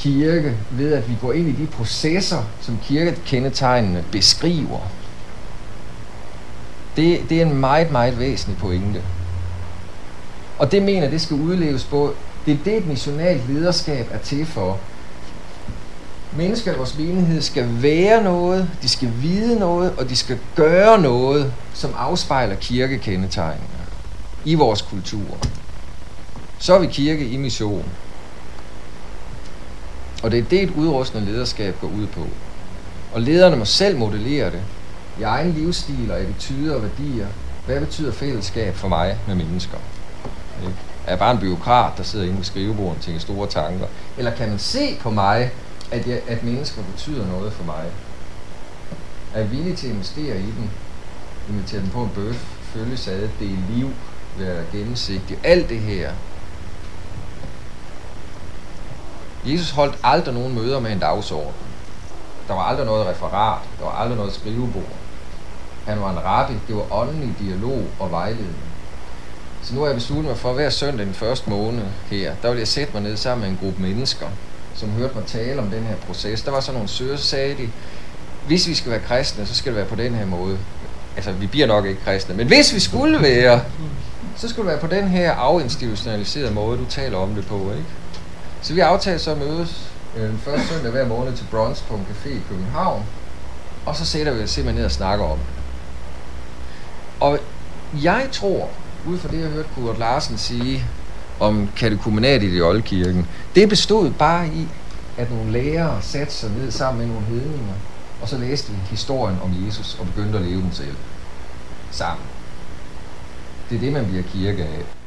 kirke ved, at vi går ind i de processer, som kirkekendetegnene beskriver. Det, det er en meget, meget væsentlig pointe. Og det mener, det skal udleves på, det er det, et missionalt lederskab er til for. Mennesker i vores menighed skal være noget, de skal vide noget, og de skal gøre noget, som afspejler kirkekendetegnene i vores kultur. Så er vi kirke i mission. Og det er det, et udrustende lederskab går ud på. Og lederne må selv modellere det i egen livsstil og attityder og værdier. Hvad betyder fællesskab for mig med mennesker? Ikke? Er jeg bare en byråkrat, der sidder inde ved skrivebordet og tænker store tanker? Eller kan man se på mig, at, jeg, at mennesker betyder noget for mig? Er jeg villig til at investere i dem? Invitere dem på en bøf, følges ad, dele liv, være gennemsigtig. Alt det her. Jesus holdt aldrig nogen møder med en dagsorden. Der var aldrig noget referat. Der var aldrig noget skrivebord. Han var en rabbi. Det var åndelig dialog og vejledning. Så nu har jeg besluttet mig for, hver søndag den første måned her, der vil jeg sætte mig ned sammen med en gruppe mennesker, som hørte mig tale om den her proces. Der var så nogle søger, så sagde de, hvis vi skal være kristne, så skal det være på den her måde. Altså, vi bliver nok ikke kristne, men hvis vi skulle være, så skulle det være på den her afinstitutionaliserede måde, du taler om det på, ikke? Så vi aftalte så at mødes øh, den første søndag hver måned til Bronze på en café i København, og så sætter vi os simpelthen ned og snakker om det. Og jeg tror, ud fra det, jeg hørte Kurt Larsen sige om katekomenat i oldkirken, det bestod bare i, at nogle lærere satte sig ned sammen med nogle hedninger, og så læste vi historien om Jesus og begyndte at leve den selv. Sammen. Det er det, man bliver kirke af.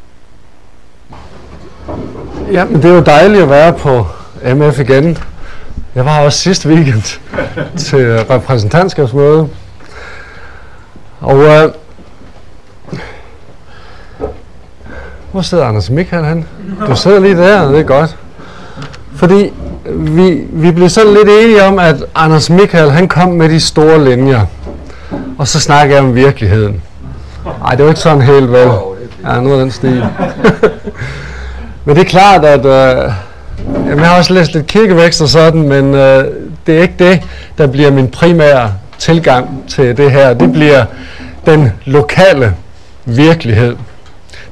Ja, men det er jo dejligt at være på MF igen. Jeg var også sidste weekend til repræsentantskabsmøde. Og øh, hvor sidder Anders Michael han? Du sidder lige der, det er godt. Fordi vi, vi blev sådan lidt enige om, at Anders Michael han kom med de store linjer. Og så snakker jeg om virkeligheden. Nej, det var ikke sådan helt vel. Ja, noget af den stil. men det er klart, at øh, jamen, jeg har også læst lidt kirkevækst og sådan, men øh, det er ikke det, der bliver min primære tilgang til det her. Det bliver den lokale virkelighed.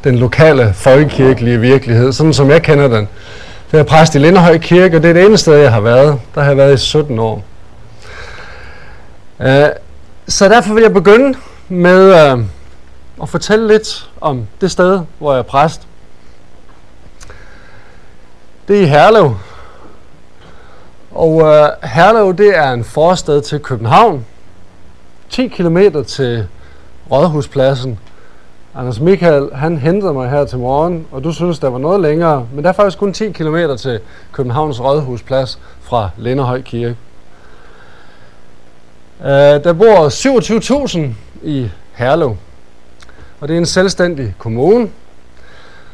Den lokale folkekirkelige virkelighed, sådan som jeg kender den. Jeg er præst i Linderhøj Kirke, og det er det eneste sted, jeg har været. Der har jeg været i 17 år. Uh, så derfor vil jeg begynde med uh, at fortælle lidt om det sted, hvor jeg er præst. Det er i Herlev. Og øh, Herlev, det er en forstad til København. 10 km til Rådhuspladsen. Anders Michael, han hentede mig her til morgen, og du synes, der var noget længere, men der er faktisk kun 10 km til Københavns Rådhusplads fra Linderhøj Kirke. Øh, der bor 27.000 i Herlev, og det er en selvstændig kommune.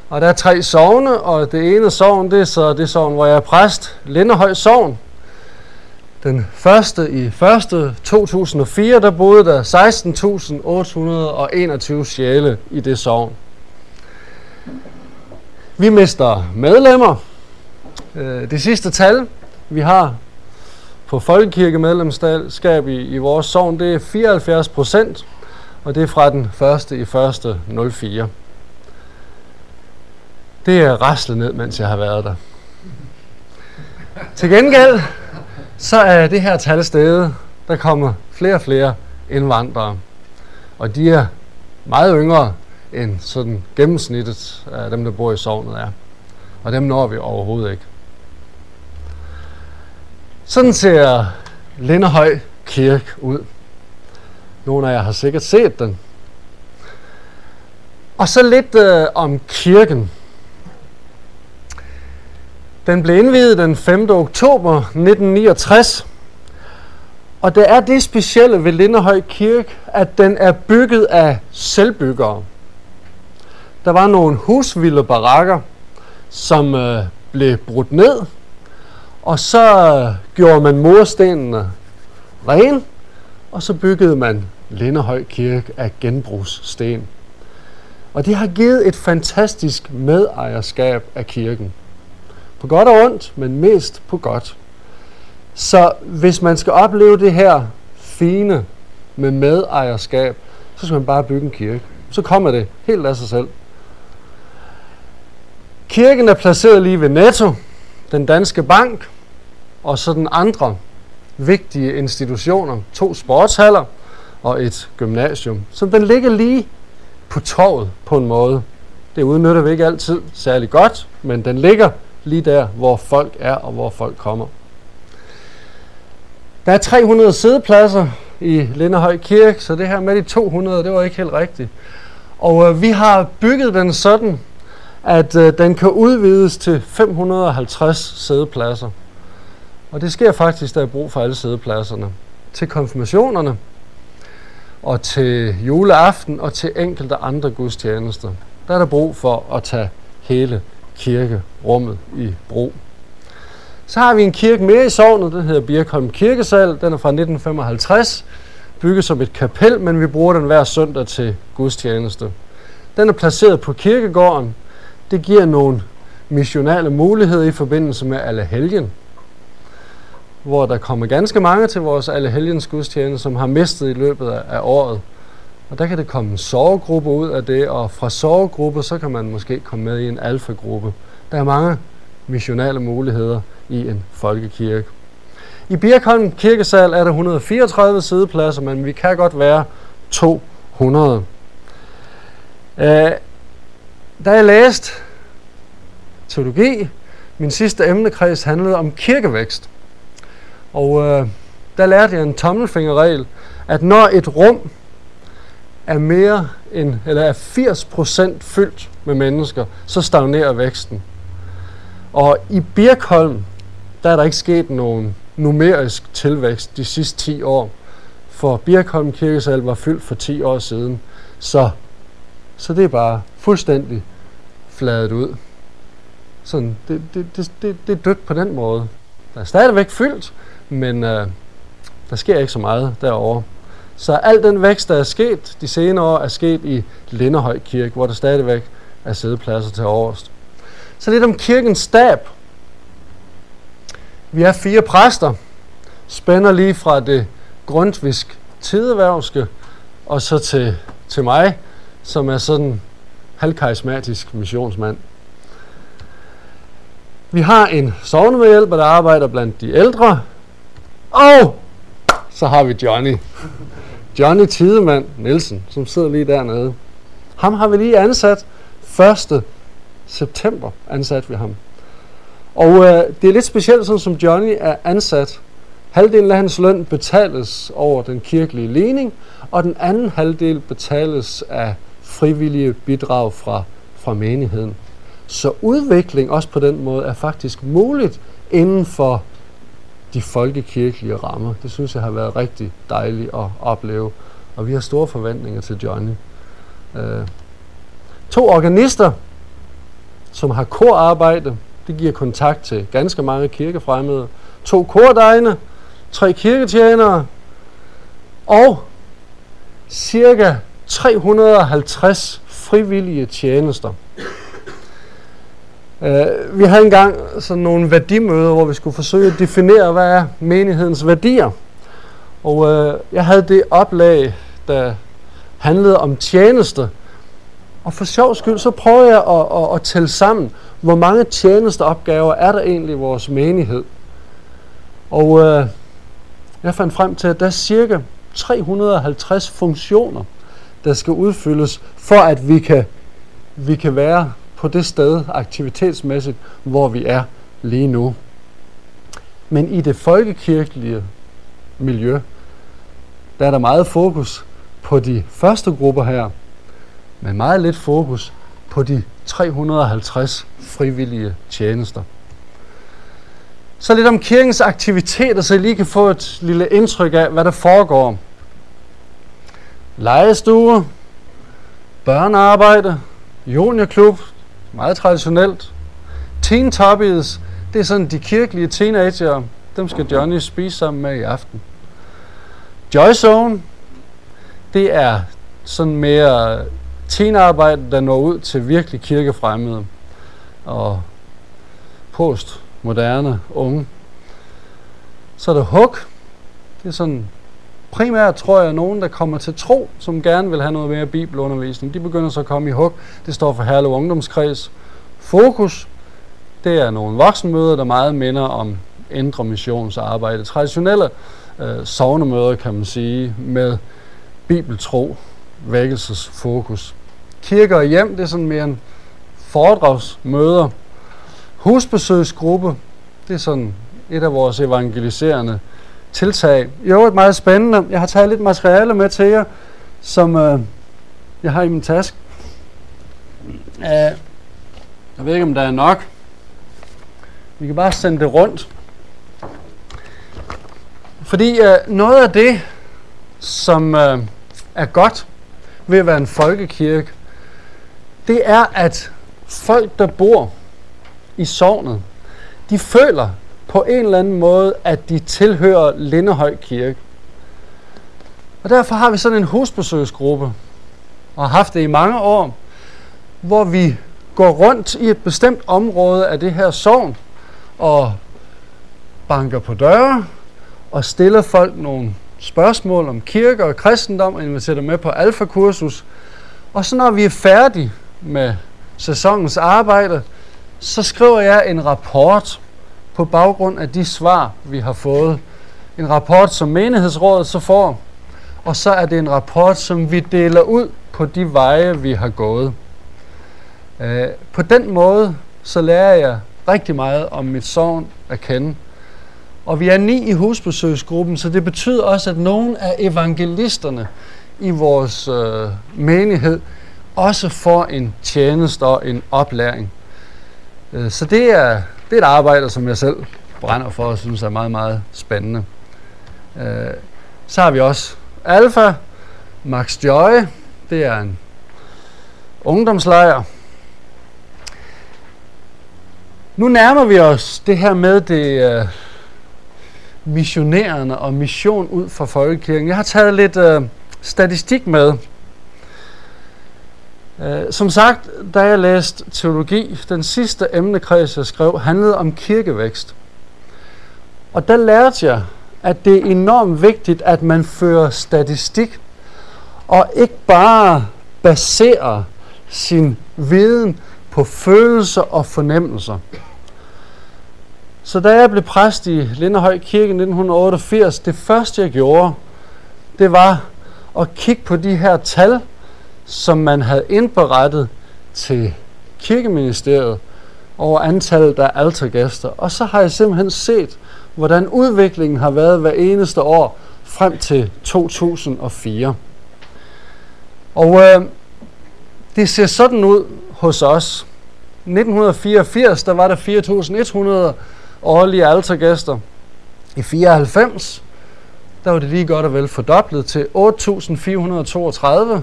Og der er tre sovne, og det ene sovn, det er så det sovn, hvor jeg er præst, Lindehøj Sovn. Den første i første 2004, der boede der 16.821 sjæle i det sovn. Vi mister medlemmer. Øh, det sidste tal, vi har på folkekirkemedlemskab i, i vores sovn, det er 74 procent, og det er fra den første i første 04. Det er raslet ned, mens jeg har været der. Til gengæld, så er det her tal stedet, der kommer flere og flere indvandrere. Og de er meget yngre end sådan gennemsnittet af dem, der bor i sovnet er. Og dem når vi overhovedet ikke. Sådan ser Lindehøj Kirke ud. Nogle af jer har sikkert set den. Og så lidt øh, om kirken. Den blev indviet den 5. oktober 1969. Og det er det specielle ved Lindehøj Kirke, at den er bygget af selvbyggere. Der var nogle husvilde barakker, som øh, blev brudt ned, og så øh, gjorde man murstenene ren, og så byggede man Lindehøj Kirke af genbrugssten. Og det har givet et fantastisk medejerskab af kirken. På godt og ondt, men mest på godt. Så hvis man skal opleve det her fine med medejerskab, så skal man bare bygge en kirke. Så kommer det helt af sig selv. Kirken er placeret lige ved Netto, den danske bank, og så den andre vigtige institutioner, to sportshaller og et gymnasium. Så den ligger lige på torvet på en måde. Det udnytter vi ikke altid særlig godt, men den ligger lige der, hvor folk er og hvor folk kommer. Der er 300 sædepladser i Lindehøj Kirke, så det her med de 200, det var ikke helt rigtigt. Og øh, vi har bygget den sådan, at øh, den kan udvides til 550 sædepladser. Og det sker faktisk, der er brug for alle sædepladserne. Til konfirmationerne, og til juleaften, og til enkelte andre gudstjenester. Der er der brug for at tage hele kirkerummet i brug. Så har vi en kirke mere i sovnet, den hedder Birkholm Kirkesal. Den er fra 1955, bygget som et kapel, men vi bruger den hver søndag til gudstjeneste. Den er placeret på kirkegården. Det giver nogle missionale muligheder i forbindelse med alle helgen, hvor der kommer ganske mange til vores alle helgens gudstjeneste, som har mistet i løbet af året. Og der kan det komme en sovegruppe ud af det, og fra sovegruppe, så kan man måske komme med i en alfagruppe. Der er mange missionale muligheder i en folkekirke. I Birkholm Kirkesal er der 134 sidepladser, men vi kan godt være 200. Uh, øh, da jeg læste teologi, min sidste emnekreds handlede om kirkevækst. Og øh, der lærte jeg en tommelfingerregel, at når et rum er mere end, eller er 80% fyldt med mennesker, så stagnerer væksten. Og i Birkholm, der er der ikke sket nogen numerisk tilvækst de sidste 10 år. For Birkholm Kirkesal var fyldt for 10 år siden. Så, så det er bare fuldstændig fladet ud. Sådan, det, det, det, det, det er dødt på den måde. Der er stadigvæk fyldt, men øh, der sker ikke så meget derovre. Så al den vækst, der er sket de senere år, er sket i Lindehøj Kirke, hvor der stadigvæk er sædepladser til overst. Så lidt om kirkens stab. Vi er fire præster, spænder lige fra det grundvisk tideværvske, og så til, til mig, som er sådan halvkarismatisk missionsmand. Vi har en sovnemedhjælper, der arbejder blandt de ældre, og så har vi Johnny. Johnny Tidemand Nielsen, som sidder lige dernede. Ham har vi lige ansat 1. september, ansat vi ham. Og øh, det er lidt specielt, sådan som Johnny er ansat. Halvdelen af hans løn betales over den kirkelige ligning, og den anden halvdel betales af frivillige bidrag fra, fra menigheden. Så udvikling også på den måde er faktisk muligt inden for de folkekirkelige rammer. Det synes jeg har været rigtig dejligt at opleve, og vi har store forventninger til Johnny. Øh, to organister, som har korarbejde, det giver kontakt til ganske mange kirkefremmede. To kordegne, tre kirketjenere og cirka 350 frivillige tjenester. Uh, vi havde engang sådan nogle værdimøder, hvor vi skulle forsøge at definere, hvad er menighedens værdier. Og uh, jeg havde det oplag, der handlede om tjeneste. Og for sjov skyld, så prøvede jeg at, at, at tælle sammen, hvor mange tjenesteopgaver er der egentlig i vores menighed. Og uh, jeg fandt frem til, at der er cirka 350 funktioner, der skal udfyldes, for at vi kan, vi kan være på det sted aktivitetsmæssigt, hvor vi er lige nu. Men i det folkekirkelige miljø, der er der meget fokus på de første grupper her, men meget lidt fokus på de 350 frivillige tjenester. Så lidt om kirkens aktiviteter, så I lige kan få et lille indtryk af, hvad der foregår. Lejestue, børnearbejde, juniorklub, meget traditionelt. Teen Toppies, det er sådan de kirkelige teenager, dem skal Johnny spise sammen med i aften. Joy Zone, det er sådan mere teenarbejde, der når ud til virkelig kirkefremmede og postmoderne unge. Så er der Hook. Det er sådan primært, tror jeg, nogen, der kommer til tro, som gerne vil have noget mere bibelundervisning. De begynder så at komme i hug. Det står for Herlev Ungdomskreds. Fokus, det er nogle voksenmøder, der meget minder om indre missionsarbejde. Traditionelle øh, sovnemøder, kan man sige, med bibeltro, vækkelsesfokus. Kirker og hjem, det er sådan mere en foredragsmøder. Husbesøgsgruppe, det er sådan et af vores evangeliserende tiltag. Jo, et meget spændende. Jeg har taget lidt materiale med til jer, som øh, jeg har i min taske. Uh, jeg ved ikke, om der er nok. Vi kan bare sende det rundt. Fordi øh, noget af det, som øh, er godt ved at være en folkekirke, det er, at folk, der bor i sovnet, de føler på en eller anden måde, at de tilhører Lindehøj Kirke. Og derfor har vi sådan en husbesøgsgruppe, og har haft det i mange år, hvor vi går rundt i et bestemt område af det her sovn, og banker på døre, og stiller folk nogle spørgsmål om kirke og kristendom, og inviterer dem med på alfakursus. Og så når vi er færdige med sæsonens arbejde, så skriver jeg en rapport på baggrund af de svar, vi har fået. En rapport, som menighedsrådet så får, og så er det en rapport, som vi deler ud på de veje, vi har gået. Øh, på den måde, så lærer jeg rigtig meget om mit sovn at kende. Og vi er ni i husbesøgsgruppen, så det betyder også, at nogle af evangelisterne i vores øh, menighed også får en tjeneste og en oplæring. Øh, så det er, det er et arbejde, som jeg selv brænder for og synes er meget, meget spændende. Øh, så har vi også Alfa, Max Joy, det er en ungdomslejr. Nu nærmer vi os det her med det øh, missionerende og mission ud fra folkekirken. Jeg har taget lidt øh, statistik med. Uh, som sagt, da jeg læste teologi, den sidste emnekreds, jeg skrev, handlede om kirkevækst. Og der lærte jeg, at det er enormt vigtigt, at man fører statistik, og ikke bare baserer sin viden på følelser og fornemmelser. Så da jeg blev præst i Lindehøj Kirke i 1988, det første jeg gjorde, det var at kigge på de her tal, som man havde indberettet til kirkeministeriet over antallet af altergæster. Og så har jeg simpelthen set, hvordan udviklingen har været hver eneste år frem til 2004. Og øh, det ser sådan ud hos os. 1984, der var der 4.100 årlige altergæster. I 94, der var det lige godt og vel fordoblet til 8.432.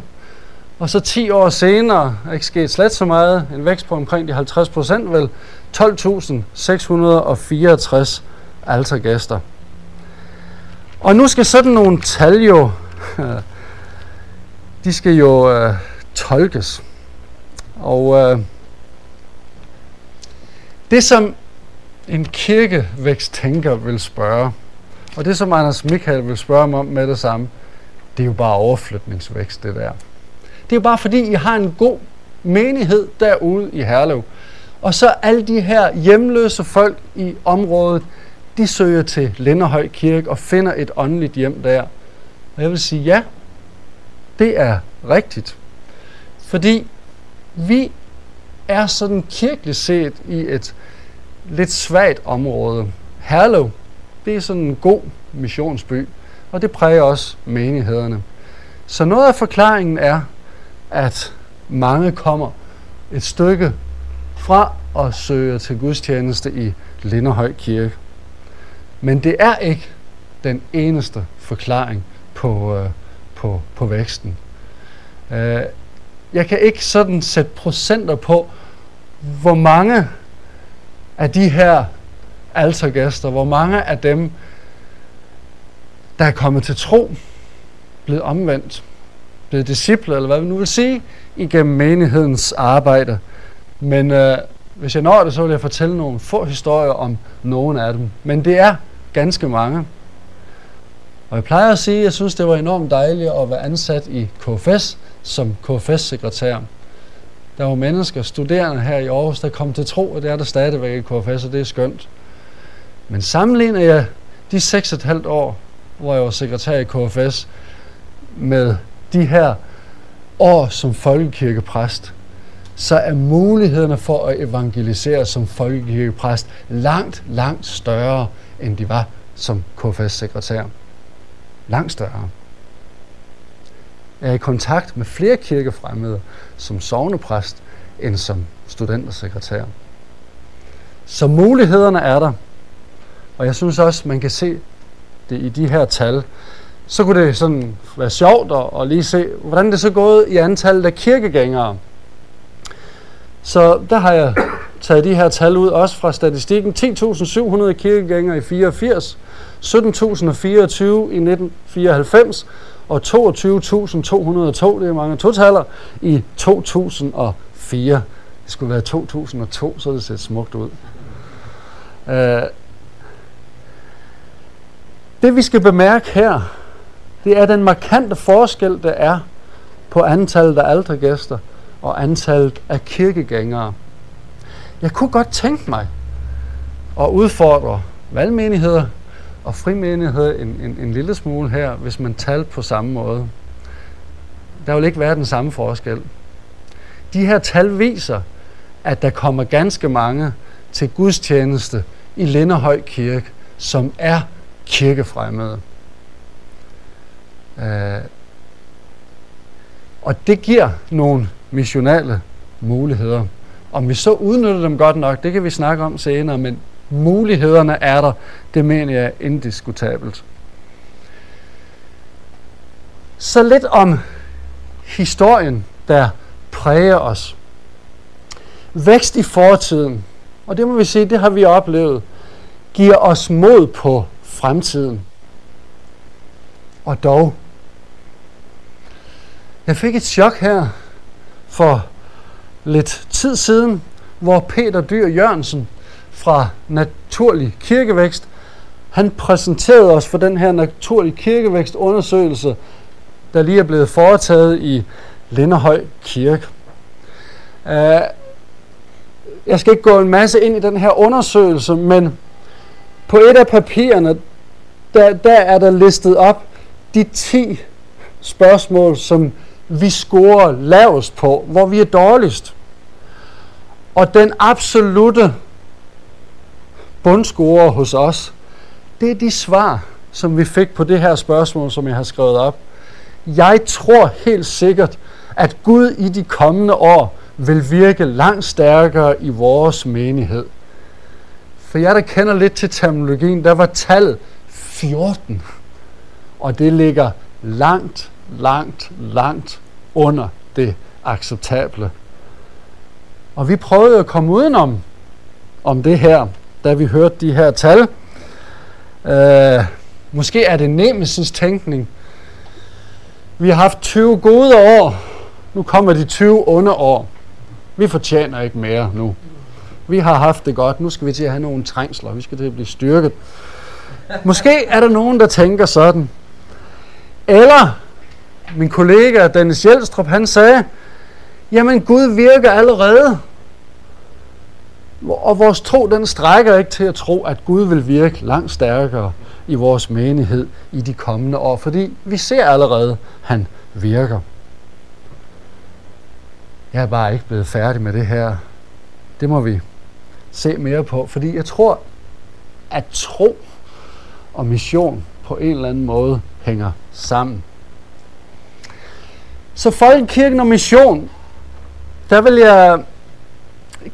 Og så 10 år senere, er ikke sket slet så meget, en vækst på omkring de 50 procent vel, 12.664 altergæster. Og nu skal sådan nogle tal jo, de skal jo øh, tolkes. Og øh, det som en kirkevæksttænker vil spørge, og det som Anders Michael vil spørge mig om med det samme, det er jo bare overflytningsvækst, det der. Det er bare fordi, I har en god menighed derude i Herlev. Og så alle de her hjemløse folk i området, de søger til Linderhøj Kirke og finder et åndeligt hjem der. Og jeg vil sige, ja, det er rigtigt. Fordi vi er sådan kirkeligt set i et lidt svagt område. Herlev, det er sådan en god missionsby, og det præger også menighederne. Så noget af forklaringen er, at mange kommer et stykke fra og søger til gudstjeneste i Linderhøj Kirke. Men det er ikke den eneste forklaring på, øh, på, på væksten. Øh, jeg kan ikke sådan sætte procenter på, hvor mange af de her altergæster, hvor mange af dem, der er kommet til tro, blevet omvendt, blevet disciple, eller hvad vi nu vil sige, igennem menighedens arbejde. Men øh, hvis jeg når det, så vil jeg fortælle nogle få historier om nogle af dem. Men det er ganske mange. Og jeg plejer at sige, at jeg synes, det var enormt dejligt at være ansat i KFS som KFS-sekretær. Der var mennesker, studerende her i Aarhus, der kom til tro, og det er der stadigvæk i KFS, og det er skønt. Men sammenligner jeg de 6,5 år, hvor jeg var sekretær i KFS, med de her år som folkekirkepræst, så er mulighederne for at evangelisere som folkekirkepræst langt, langt større, end de var som KFS-sekretær. Langt større. Jeg er i kontakt med flere kirkefremmede som sovnepræst end som studentersekretær. Så mulighederne er der. Og jeg synes også, man kan se det i de her tal. Så kunne det sådan være sjovt at, at lige se, hvordan det så gået i antallet af kirkegængere. Så der har jeg taget de her tal ud, også fra statistikken. 10.700 kirkegængere i 84, 17.024 i 1994, og 22.202, det er mange totaler, i 2004. Det skulle være 2002, så det ser smukt ud. Uh, det vi skal bemærke her, det er den markante forskel, der er på antallet af altergæster og antallet af kirkegængere. Jeg kunne godt tænke mig at udfordre valgmenigheder og frimenigheder en, en, en lille smule her, hvis man talte på samme måde. Der vil ikke være den samme forskel. De her tal viser, at der kommer ganske mange til gudstjeneste i Lindehøj Kirke, som er kirkefremmede. Øh, og det giver nogle missionale muligheder. Om vi så udnytter dem godt nok, det kan vi snakke om senere, men mulighederne er der, det mener jeg er indiskutabelt. Så lidt om historien, der præger os. Vækst i fortiden, og det må vi sige, det har vi oplevet, giver os mod på fremtiden. Og dog, jeg fik et chok her for lidt tid siden, hvor Peter Dyr Jørgensen fra Naturlig Kirkevækst, han præsenterede os for den her Naturlig Kirkevækst undersøgelse, der lige er blevet foretaget i Linderhøj Kirke. Uh, jeg skal ikke gå en masse ind i den her undersøgelse, men på et af papirerne, der, der er der listet op de 10 spørgsmål, som vi scorer lavest på, hvor vi er dårligst. Og den absolute bundscorer hos os, det er de svar, som vi fik på det her spørgsmål, som jeg har skrevet op. Jeg tror helt sikkert, at Gud i de kommende år vil virke langt stærkere i vores menighed. For jeg, der kender lidt til terminologien, der var tallet 14. Og det ligger langt, langt, langt under det acceptable. Og vi prøvede at komme udenom om det her, da vi hørte de her tal. Øh, måske er det Nemesis tænkning. Vi har haft 20 gode år. Nu kommer de 20 onde år. Vi fortjener ikke mere nu. Vi har haft det godt. Nu skal vi til at have nogle trængsler. Vi skal til at blive styrket. Måske er der nogen, der tænker sådan. Eller min kollega Dennis Jelstrup, han sagde, jamen Gud virker allerede. Og vores tro, den strækker ikke til at tro, at Gud vil virke langt stærkere i vores menighed i de kommende år, fordi vi ser allerede, at han virker. Jeg er bare ikke blevet færdig med det her det må vi se mere på. Fordi jeg tror, at tro og mission på en eller anden måde hænger sammen. Så folkekirken og mission, der vil jeg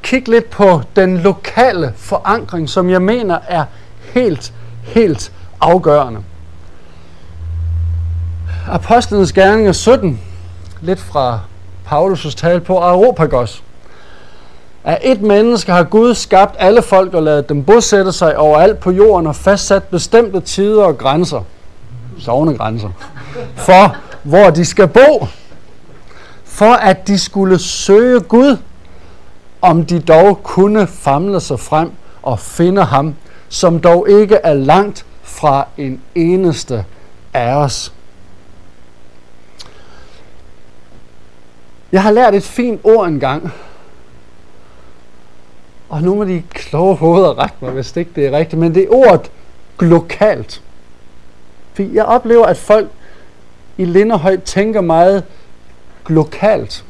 kigge lidt på den lokale forankring, som jeg mener er helt, helt afgørende. Apostlenes gerninger 17, lidt fra Paulus' tale på Areopagos. Af et menneske har Gud skabt alle folk og lavet dem bosætte sig overalt på jorden og fastsat bestemte tider og grænser, sovende grænser, for hvor de skal bo, for at de skulle søge Gud, om de dog kunne famle sig frem og finde ham, som dog ikke er langt fra en eneste af os. Jeg har lært et fint ord engang, og nu må de kloge hoveder rette mig, hvis det ikke det er rigtigt, men det er ordet lokalt. For jeg oplever, at folk i Linderhøj tænker meget lokalt.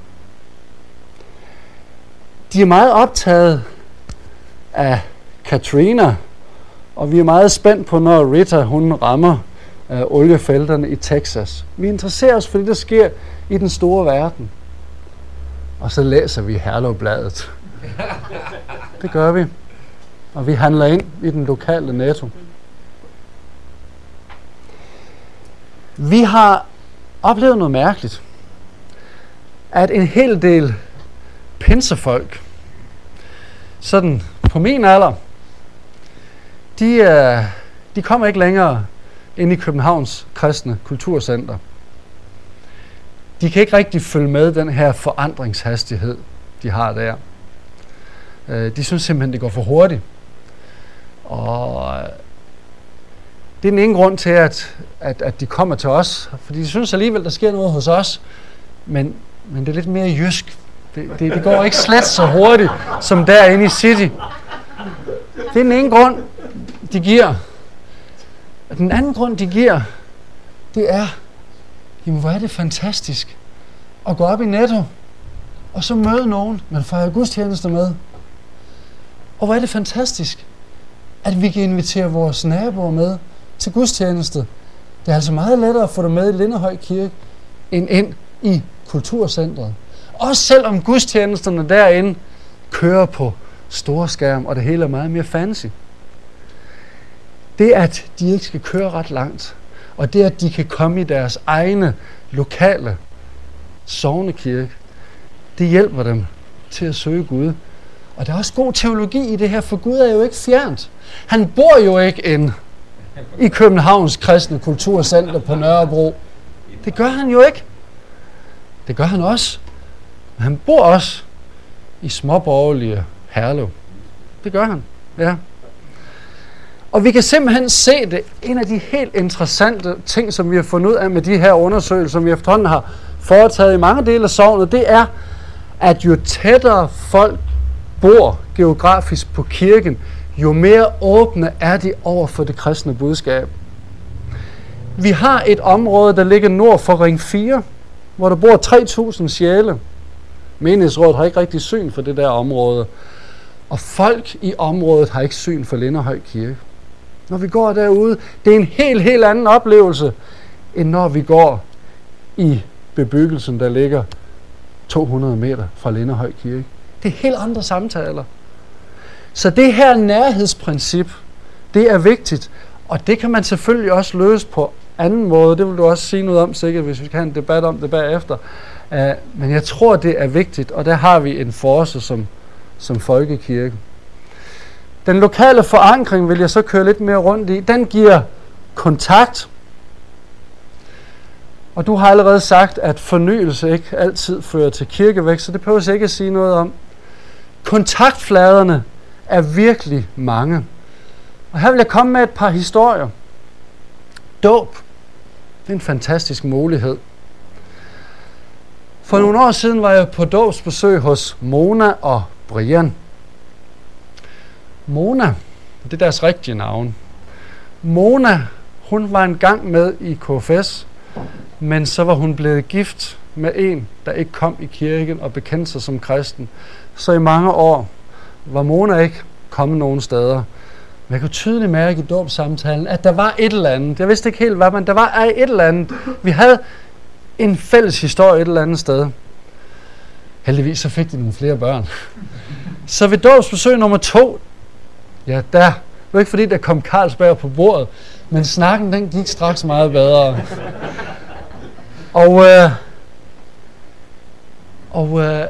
De er meget optaget af Katrina, og vi er meget spændt på, når Rita hun rammer øh, oliefelterne i Texas. Vi interesserer os for det, der sker i den store verden. Og så læser vi Herlovbladet. Det gør vi. Og vi handler ind i den lokale netto. Vi har oplevet noget mærkeligt. At en hel del pinsefolk, sådan på min alder, de, øh, de kommer ikke længere ind i Københavns kristne kulturcenter. De kan ikke rigtig følge med den her forandringshastighed, de har der. Øh, de synes simpelthen, det går for hurtigt. Og øh, det er den ene grund til, at, at, at de kommer til os, fordi de synes alligevel, der sker noget hos os, men, men det er lidt mere jysk. Det, det, det går ikke slet så hurtigt, som derinde i City. Det er den ene grund, de giver. Og den anden grund, de giver, det er, jamen hvor er det fantastisk at gå op i Netto, og så møde nogen, man fejrer gudstjenester med. Og hvor er det fantastisk, at vi kan invitere vores naboer med til gudstjeneste. Det er altså meget lettere at få dem med i Lindehøj Kirke, end ind i kulturcentret. Også selvom gudstjenesterne derinde kører på store skærm, og det hele er meget mere fancy. Det, at de ikke skal køre ret langt, og det, at de kan komme i deres egne lokale sovnekirke, det hjælper dem til at søge Gud og der er også god teologi i det her, for Gud er jo ikke fjernt. Han bor jo ikke ind i Københavns kristne kulturcenter på Nørrebro. Det gør han jo ikke. Det gør han også. Men han bor også i småborgerlige Herlev. Det gør han, ja. Og vi kan simpelthen se det. En af de helt interessante ting, som vi har fundet ud af med de her undersøgelser, som vi efterhånden har foretaget i mange dele af sovnet, det er, at jo tættere folk bor geografisk på kirken, jo mere åbne er de over for det kristne budskab. Vi har et område, der ligger nord for Ring 4, hvor der bor 3.000 sjæle. Menighedsrådet har ikke rigtig syn for det der område. Og folk i området har ikke syn for Linderhøj Kirke. Når vi går derude, det er en helt, helt anden oplevelse, end når vi går i bebyggelsen, der ligger 200 meter fra Linderhøj Kirke. Det er helt andre samtaler. Så det her nærhedsprincip, det er vigtigt. Og det kan man selvfølgelig også løse på anden måde. Det vil du også sige noget om sikkert, hvis vi kan have en debat om det bagefter. Uh, men jeg tror, det er vigtigt, og der har vi en force som, som folkekirke. Den lokale forankring vil jeg så køre lidt mere rundt i. Den giver kontakt. Og du har allerede sagt, at fornyelse ikke altid fører til kirkevækst, så det behøver jeg ikke at sige noget om. Kontaktfladerne er virkelig mange. Og her vil jeg komme med et par historier. Dåb. Det er en fantastisk mulighed. For nogle år siden var jeg på dåbsbesøg hos Mona og Brian. Mona, det er deres rigtige navn. Mona, hun var engang med i KFS, men så var hun blevet gift med en, der ikke kom i kirken og bekendte sig som kristen. Så i mange år, var Mona ikke kommet nogen steder. Men jeg kunne tydeligt mærke i dåbsamtalen, at der var et eller andet. Jeg vidste ikke helt hvad, men der var et eller andet. Vi havde en fælles historie et eller andet sted. Heldigvis så fik de nogle flere børn. Så ved dåbsbesøg nummer to, ja, der det var ikke fordi, der kom Carlsberg på bordet, men snakken den gik straks meget bedre. Og, øh, og øh,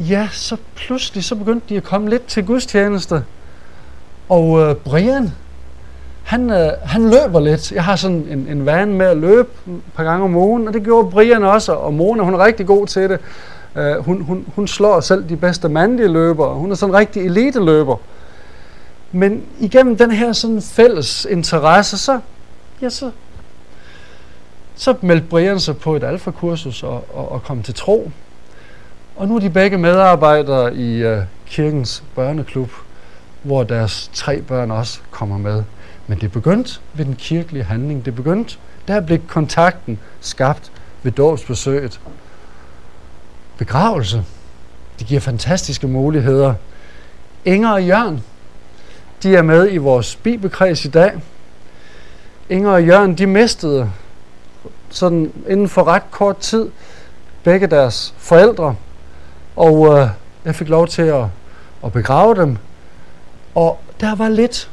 ja, så pludselig så begyndte de at komme lidt til gudstjeneste. Og øh, Brian, han, øh, han løber lidt. Jeg har sådan en, en vane med at løbe et par gange om ugen, og det gjorde Brian også, og Mona, hun er rigtig god til det. Øh, hun, hun, hun slår selv de bedste mandlige løbere. Hun er sådan en rigtig elite-løber. Men igennem den her sådan fælles interesse, så, ja, så, så meldte Brian sig på et alfakursus og, og, og kom til tro. Og nu er de begge medarbejdere i øh, kirkens børneklub, hvor deres tre børn også kommer med. Men det begyndte ved den kirkelige handling. Det begyndte, der blev kontakten skabt ved dåbsbesøget. Begravelse. Det giver fantastiske muligheder. Inger og Jørgen, de er med i vores bibelkreds i dag. Inger og Jørgen, de mistede sådan inden for ret kort tid begge deres forældre. Og øh, jeg fik lov til at, at begrave dem. Og der var lidt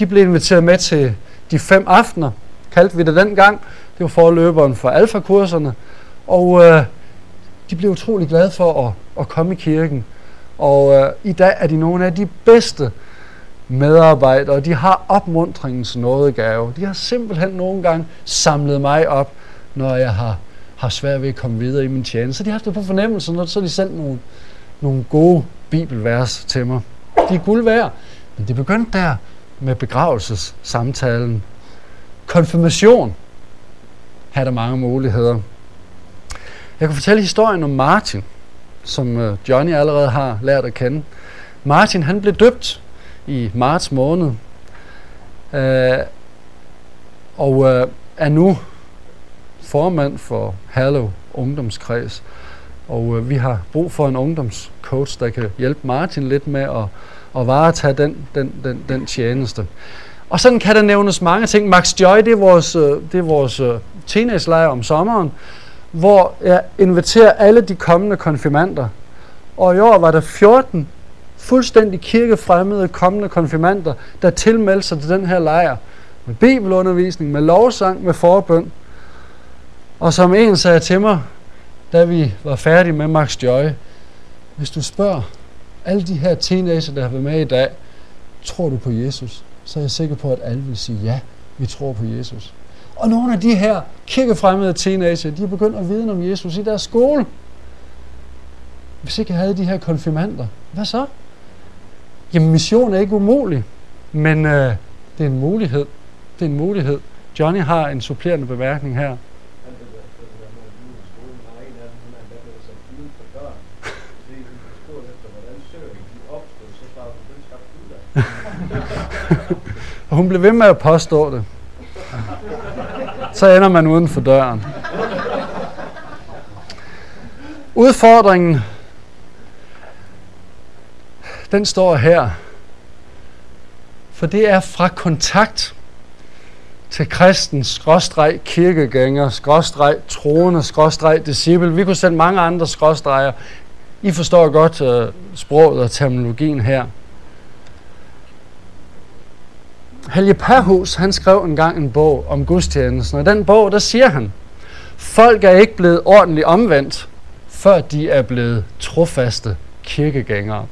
de blev inviteret med til de fem aftener, kaldte vi det dengang. Det var forløberen for alfakurserne. Og øh, de blev utrolig glade for at, at komme i kirken. Og øh, i dag er de nogle af de bedste medarbejdere. De har opmuntringens nådegave. De har simpelthen nogle gange samlet mig op, når jeg har, har svært ved at komme videre i min tjeneste. Så de har haft det på fornemmelsen, og så har de sendt nogle, nogle gode bibelvers til mig. De er guld værd. Men det begyndte der med begravelsessamtalen. Konfirmation havde der mange muligheder. Jeg kan fortælle historien om Martin, som øh, Johnny allerede har lært at kende. Martin han blev døbt i marts måned, øh, og øh, er nu formand for Hallow Ungdomskreds. Og øh, vi har brug for en ungdoms coach, der kan hjælpe Martin lidt med at at varetage den, den, den, den tjeneste. Og sådan kan der nævnes mange ting. Max Joy, det er vores, øh, det er vores øh, teenage-lejr om sommeren, hvor jeg inviterer alle de kommende konfirmander. Og i år var der 14 fuldstændig kirkefremmede kommende konfirmander, der tilmeldte sig til den her lejr. Med bibelundervisning, med lovsang, med forbøn. Og som en sagde til mig, da vi var færdige med Max Joy, hvis du spørger alle de her teenager, der har været med i dag, tror du på Jesus? Så er jeg sikker på, at alle vil sige, ja, vi tror på Jesus. Og nogle af de her kirkefremmede teenager, de er begyndt at vide om Jesus i deres skole. Hvis ikke jeg havde de her konfirmander, hvad så? Jamen, mission er ikke umulig, men øh, det er en mulighed. Det er en mulighed. Johnny har en supplerende bemærkning her. Og hun blev ved med at påstå det. Så ender man uden for døren. Udfordringen, den står her. For det er fra kontakt til kristen, skråstreg, kirkegænger, skråstreg, troende, skråstreg, disciple. Vi kunne sætte mange andre skråstreger. I forstår godt uh, sproget og terminologien her. Helge Perhus, han skrev engang en bog om gudstjenesten, og i den bog, der siger han, folk er ikke blevet ordentligt omvendt, før de er blevet trofaste kirkegængere.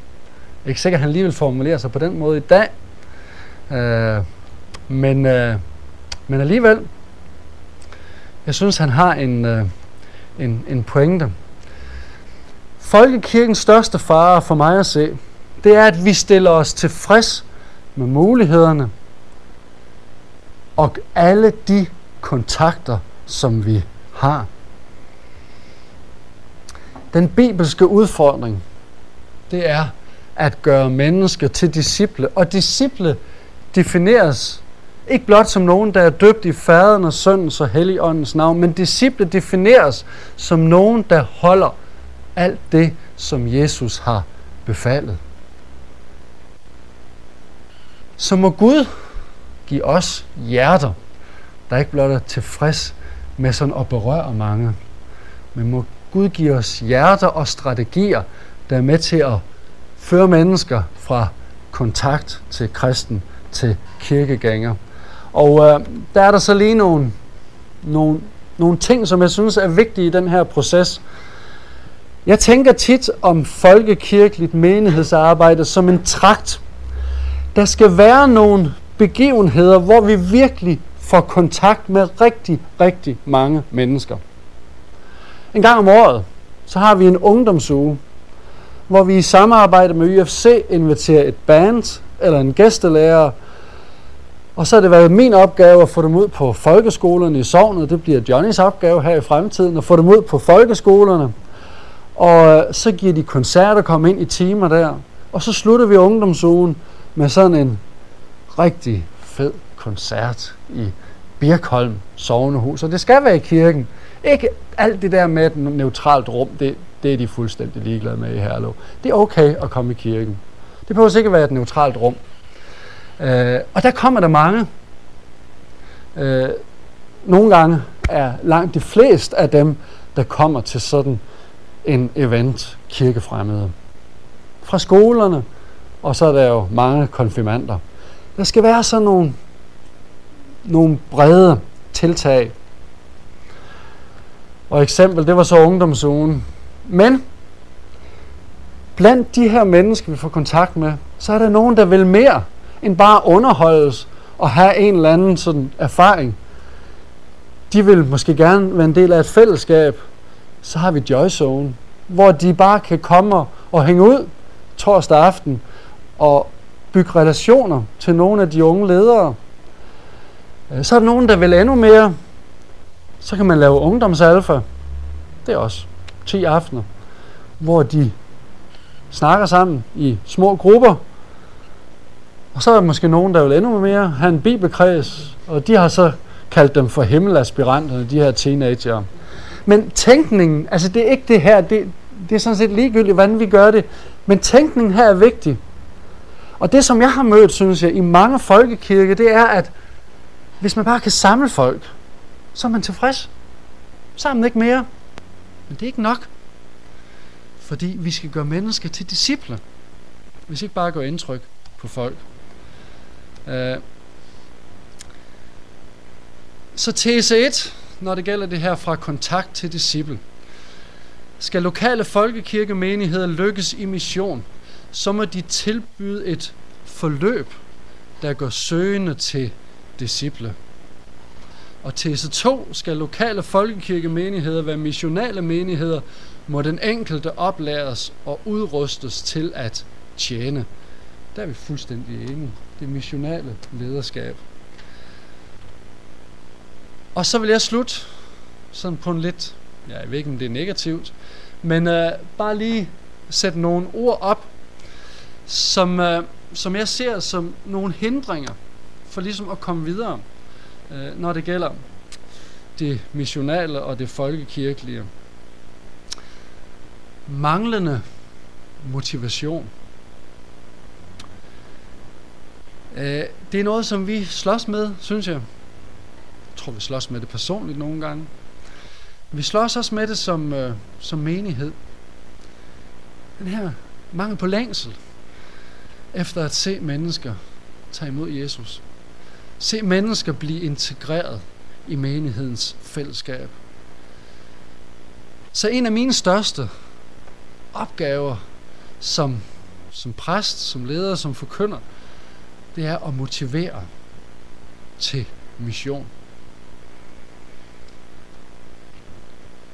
Ikke sikkert, at han lige vil formulere sig på den måde i dag, øh, men, øh, men alligevel, jeg synes, han har en, øh, en, en pointe. Folkekirkens største fare for mig at se, det er, at vi stiller os tilfreds med mulighederne, og alle de kontakter, som vi har. Den bibelske udfordring, det er at gøre mennesker til disciple. Og disciple defineres ikke blot som nogen, der er døbt i faderen og søndens og helligåndens navn, men disciple defineres som nogen, der holder alt det, som Jesus har befalet. Så må Gud give os hjerter, der ikke blot er tilfreds med sådan at berøre mange, men må Gud give os hjerter og strategier, der er med til at føre mennesker fra kontakt til kristen til kirkegænger. Og øh, der er der så lige nogle, nogle, nogle ting, som jeg synes er vigtige i den her proces. Jeg tænker tit om folkekirkeligt menighedsarbejde som en trakt. Der skal være nogle begivenheder, hvor vi virkelig får kontakt med rigtig, rigtig mange mennesker. En gang om året, så har vi en ungdomsuge, hvor vi i samarbejde med UFC inviterer et band eller en gæstelærer, og så har det været min opgave at få dem ud på folkeskolerne i sovnet. Det bliver Johnnys opgave her i fremtiden, at få dem ud på folkeskolerne. Og øh, så giver de koncerter, kommer ind i timer der. Og så slutter vi ungdomsugen med sådan en rigtig fed koncert i Birkholm sovnehus. Og det skal være i kirken. Ikke alt det der med et neutralt rum, det, det er de fuldstændig ligeglade med i Herlev. Det er okay at komme i kirken. Det behøver ikke være et neutralt rum. Øh, og der kommer der mange. Øh, nogle gange er langt de fleste af dem, der kommer til sådan en event, kirkefremmede. Fra skolerne, og så er der jo mange konfirmander. Der skal være sådan nogle, nogle brede tiltag. Og eksempel, det var så ungdomsugen. Men blandt de her mennesker, vi får kontakt med, så er der nogen, der vil mere end bare underholdes og have en eller anden sådan erfaring. De vil måske gerne være en del af et fællesskab. Så har vi Joy Zone, hvor de bare kan komme og hænge ud torsdag aften og bygge relationer til nogle af de unge ledere. Øh, så er der nogen, der vil endnu mere. Så kan man lave ungdomsalfa. Det er også 10 aftener, hvor de snakker sammen i små grupper. Og så er der måske nogen, der vil endnu mere have en bibelkreds, og de har så kaldt dem for himmelaspiranterne, de her teenager. Men tænkningen, altså det er ikke det her, det, det er sådan set ligegyldigt, hvordan vi gør det, men tænkningen her er vigtig. Og det, som jeg har mødt, synes jeg, i mange folkekirker, det er, at hvis man bare kan samle folk, så er man tilfreds. Sammen ikke mere. Men det er ikke nok. Fordi vi skal gøre mennesker til disciple. Hvis ikke bare gør indtryk på folk. Uh, så tese 1, når det gælder det her fra kontakt til disciple. Skal lokale folkekirkemenigheder lykkes i mission, så må de tilbyde et forløb, der går søgende til disciple. Og tese 2 skal lokale folkekirkemenigheder være missionale menigheder, må den enkelte oplæres og udrustes til at tjene. Der er vi fuldstændig enige. Det missionale lederskab. Og så vil jeg slutte sådan på en lidt, ja, jeg ved ikke om det er negativt, men øh, bare lige sætte nogle ord op, som, øh, som jeg ser som nogle hindringer for ligesom at komme videre, øh, når det gælder det missionale og det folkekirkelige. Manglende motivation. Øh, det er noget, som vi slås med, synes jeg. Jeg tror, vi slås med det personligt nogle gange. Vi slås også med det som, øh, som menighed. Den her mangel på længsel efter at se mennesker tage imod Jesus. Se mennesker blive integreret i menighedens fællesskab. Så en af mine største opgaver som, som præst, som leder, som forkynder, det er at motivere til mission.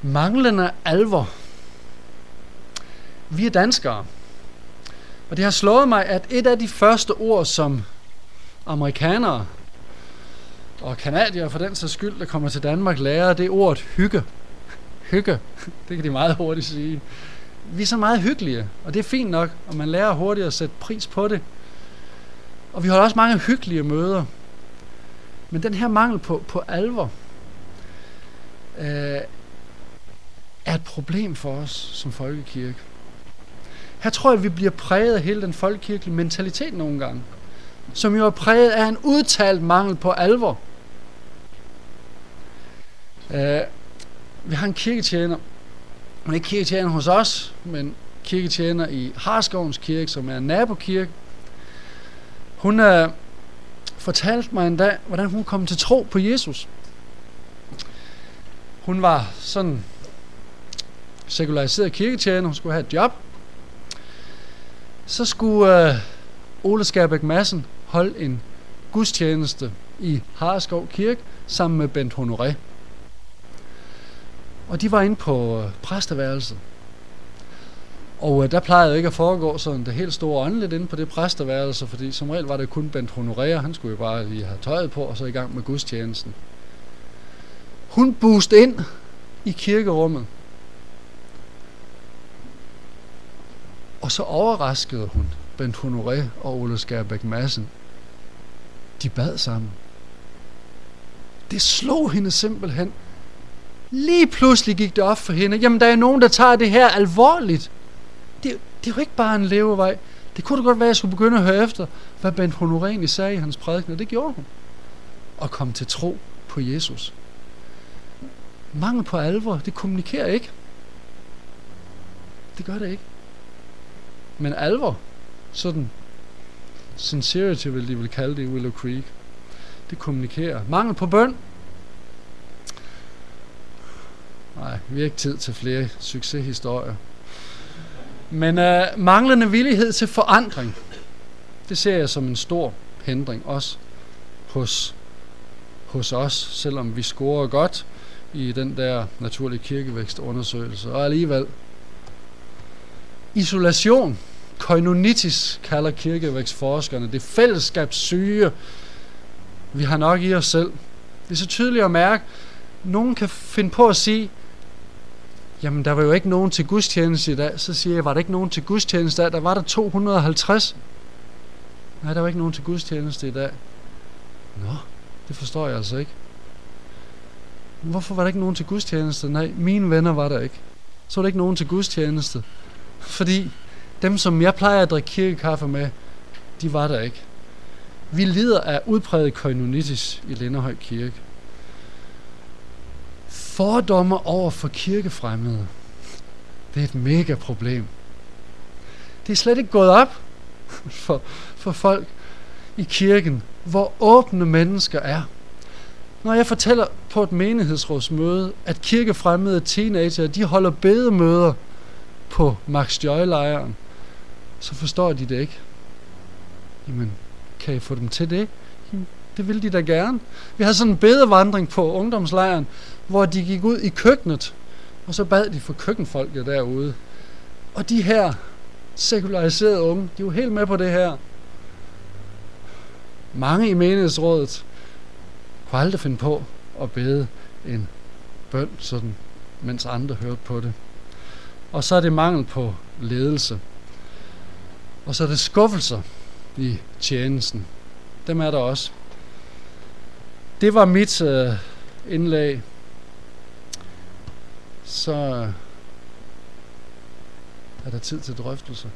Manglende alvor. Vi er danskere. Og det har slået mig, at et af de første ord, som amerikanere og kanadier for den sags skyld, der kommer til Danmark, lærer, det er ordet hygge. Hygge. Det kan de meget hurtigt sige. Vi er så meget hyggelige, og det er fint nok, og man lærer hurtigt at sætte pris på det. Og vi har også mange hyggelige møder. Men den her mangel på, på alvor øh, er et problem for os som folkekirke. Her tror jeg, vi bliver præget af hele den folkekirkelige mentalitet nogle gange, som jo er præget af en udtalt mangel på alvor. Uh, vi har en kirketjener, hun er ikke kirketjener hos os, men kirketjener i Harskovens Kirke, som er en nabokirke. Hun uh, fortalte mig en dag, hvordan hun kom til tro på Jesus. Hun var sådan sekulariseret kirketjener, hun skulle have et job. Så skulle øh, Ole Skærbæk Madsen holde en gudstjeneste i Harskov Kirke sammen med Bent Honoré. Og de var inde på øh, præsteværelset. Og øh, der plejede jo ikke at foregå sådan det helt store åndeligt inde på det præsteværelse, fordi som regel var det kun Bent Honoré, han skulle jo bare lige have tøjet på og så i gang med gudstjenesten. Hun boost ind i kirkerummet. Og så overraskede hun Bent Honoré og Ole Skærbæk Madsen. De bad sammen. Det slog hende simpelthen. Lige pludselig gik det op for hende. Jamen, der er nogen, der tager det her alvorligt. Det, det er jo ikke bare en levevej. Det kunne da godt være, at jeg skulle begynde at høre efter, hvad Bent Honoré egentlig sagde i hans prædiken, og det gjorde hun. Og kom til tro på Jesus. Mangel på alvor, det kommunikerer ikke. Det gør det ikke. Men alvor, sådan sincerity vil de vil kalde det i Willow Creek, det kommunikerer. Mangel på bøn. Nej, vi har ikke tid til flere succeshistorier. Men øh, manglende villighed til forandring, det ser jeg som en stor hindring, også hos, hos os, selvom vi scorer godt i den der naturlige kirkevækstundersøgelse. Og alligevel, isolation, koinonitis kalder kirkevækstforskerne, det fællesskabssyge, vi har nok i os selv. Det er så tydeligt at mærke, nogen kan finde på at sige, jamen der var jo ikke nogen til gudstjeneste i dag. Så siger jeg, var der ikke nogen til gudstjeneste i dag? Der var der 250. Nej, der var ikke nogen til gudstjeneste i dag. Nå, det forstår jeg altså ikke. Hvorfor var der ikke nogen til gudstjeneste? Nej, mine venner var der ikke. Så var der ikke nogen til gudstjeneste. Fordi dem, som jeg plejer at drikke kirkekaffe med, de var der ikke. Vi lider af udpræget koinonitis i Linderhøj Kirke. Fordomme over for kirkefremmede. Det er et mega problem. Det er slet ikke gået op for, for folk i kirken, hvor åbne mennesker er. Når jeg fortæller på et menighedsrådsmøde, at kirkefremmede teenager, de holder bedemøder på Max Joy-lejren, så forstår de det ikke. Jamen, kan I få dem til det? Jamen, det vil de da gerne. Vi havde sådan en bedevandring på ungdomslejren, hvor de gik ud i køkkenet, og så bad de for køkkenfolket derude. Og de her sekulariserede unge, de var helt med på det her. Mange i menighedsrådet kunne aldrig finde på at bede en bøn, sådan, mens andre hørte på det. Og så er det mangel på ledelse. Og så er det skuffelser i tjenesten. Dem er der også. Det var mit øh, indlæg. Så er der tid til drøftelse.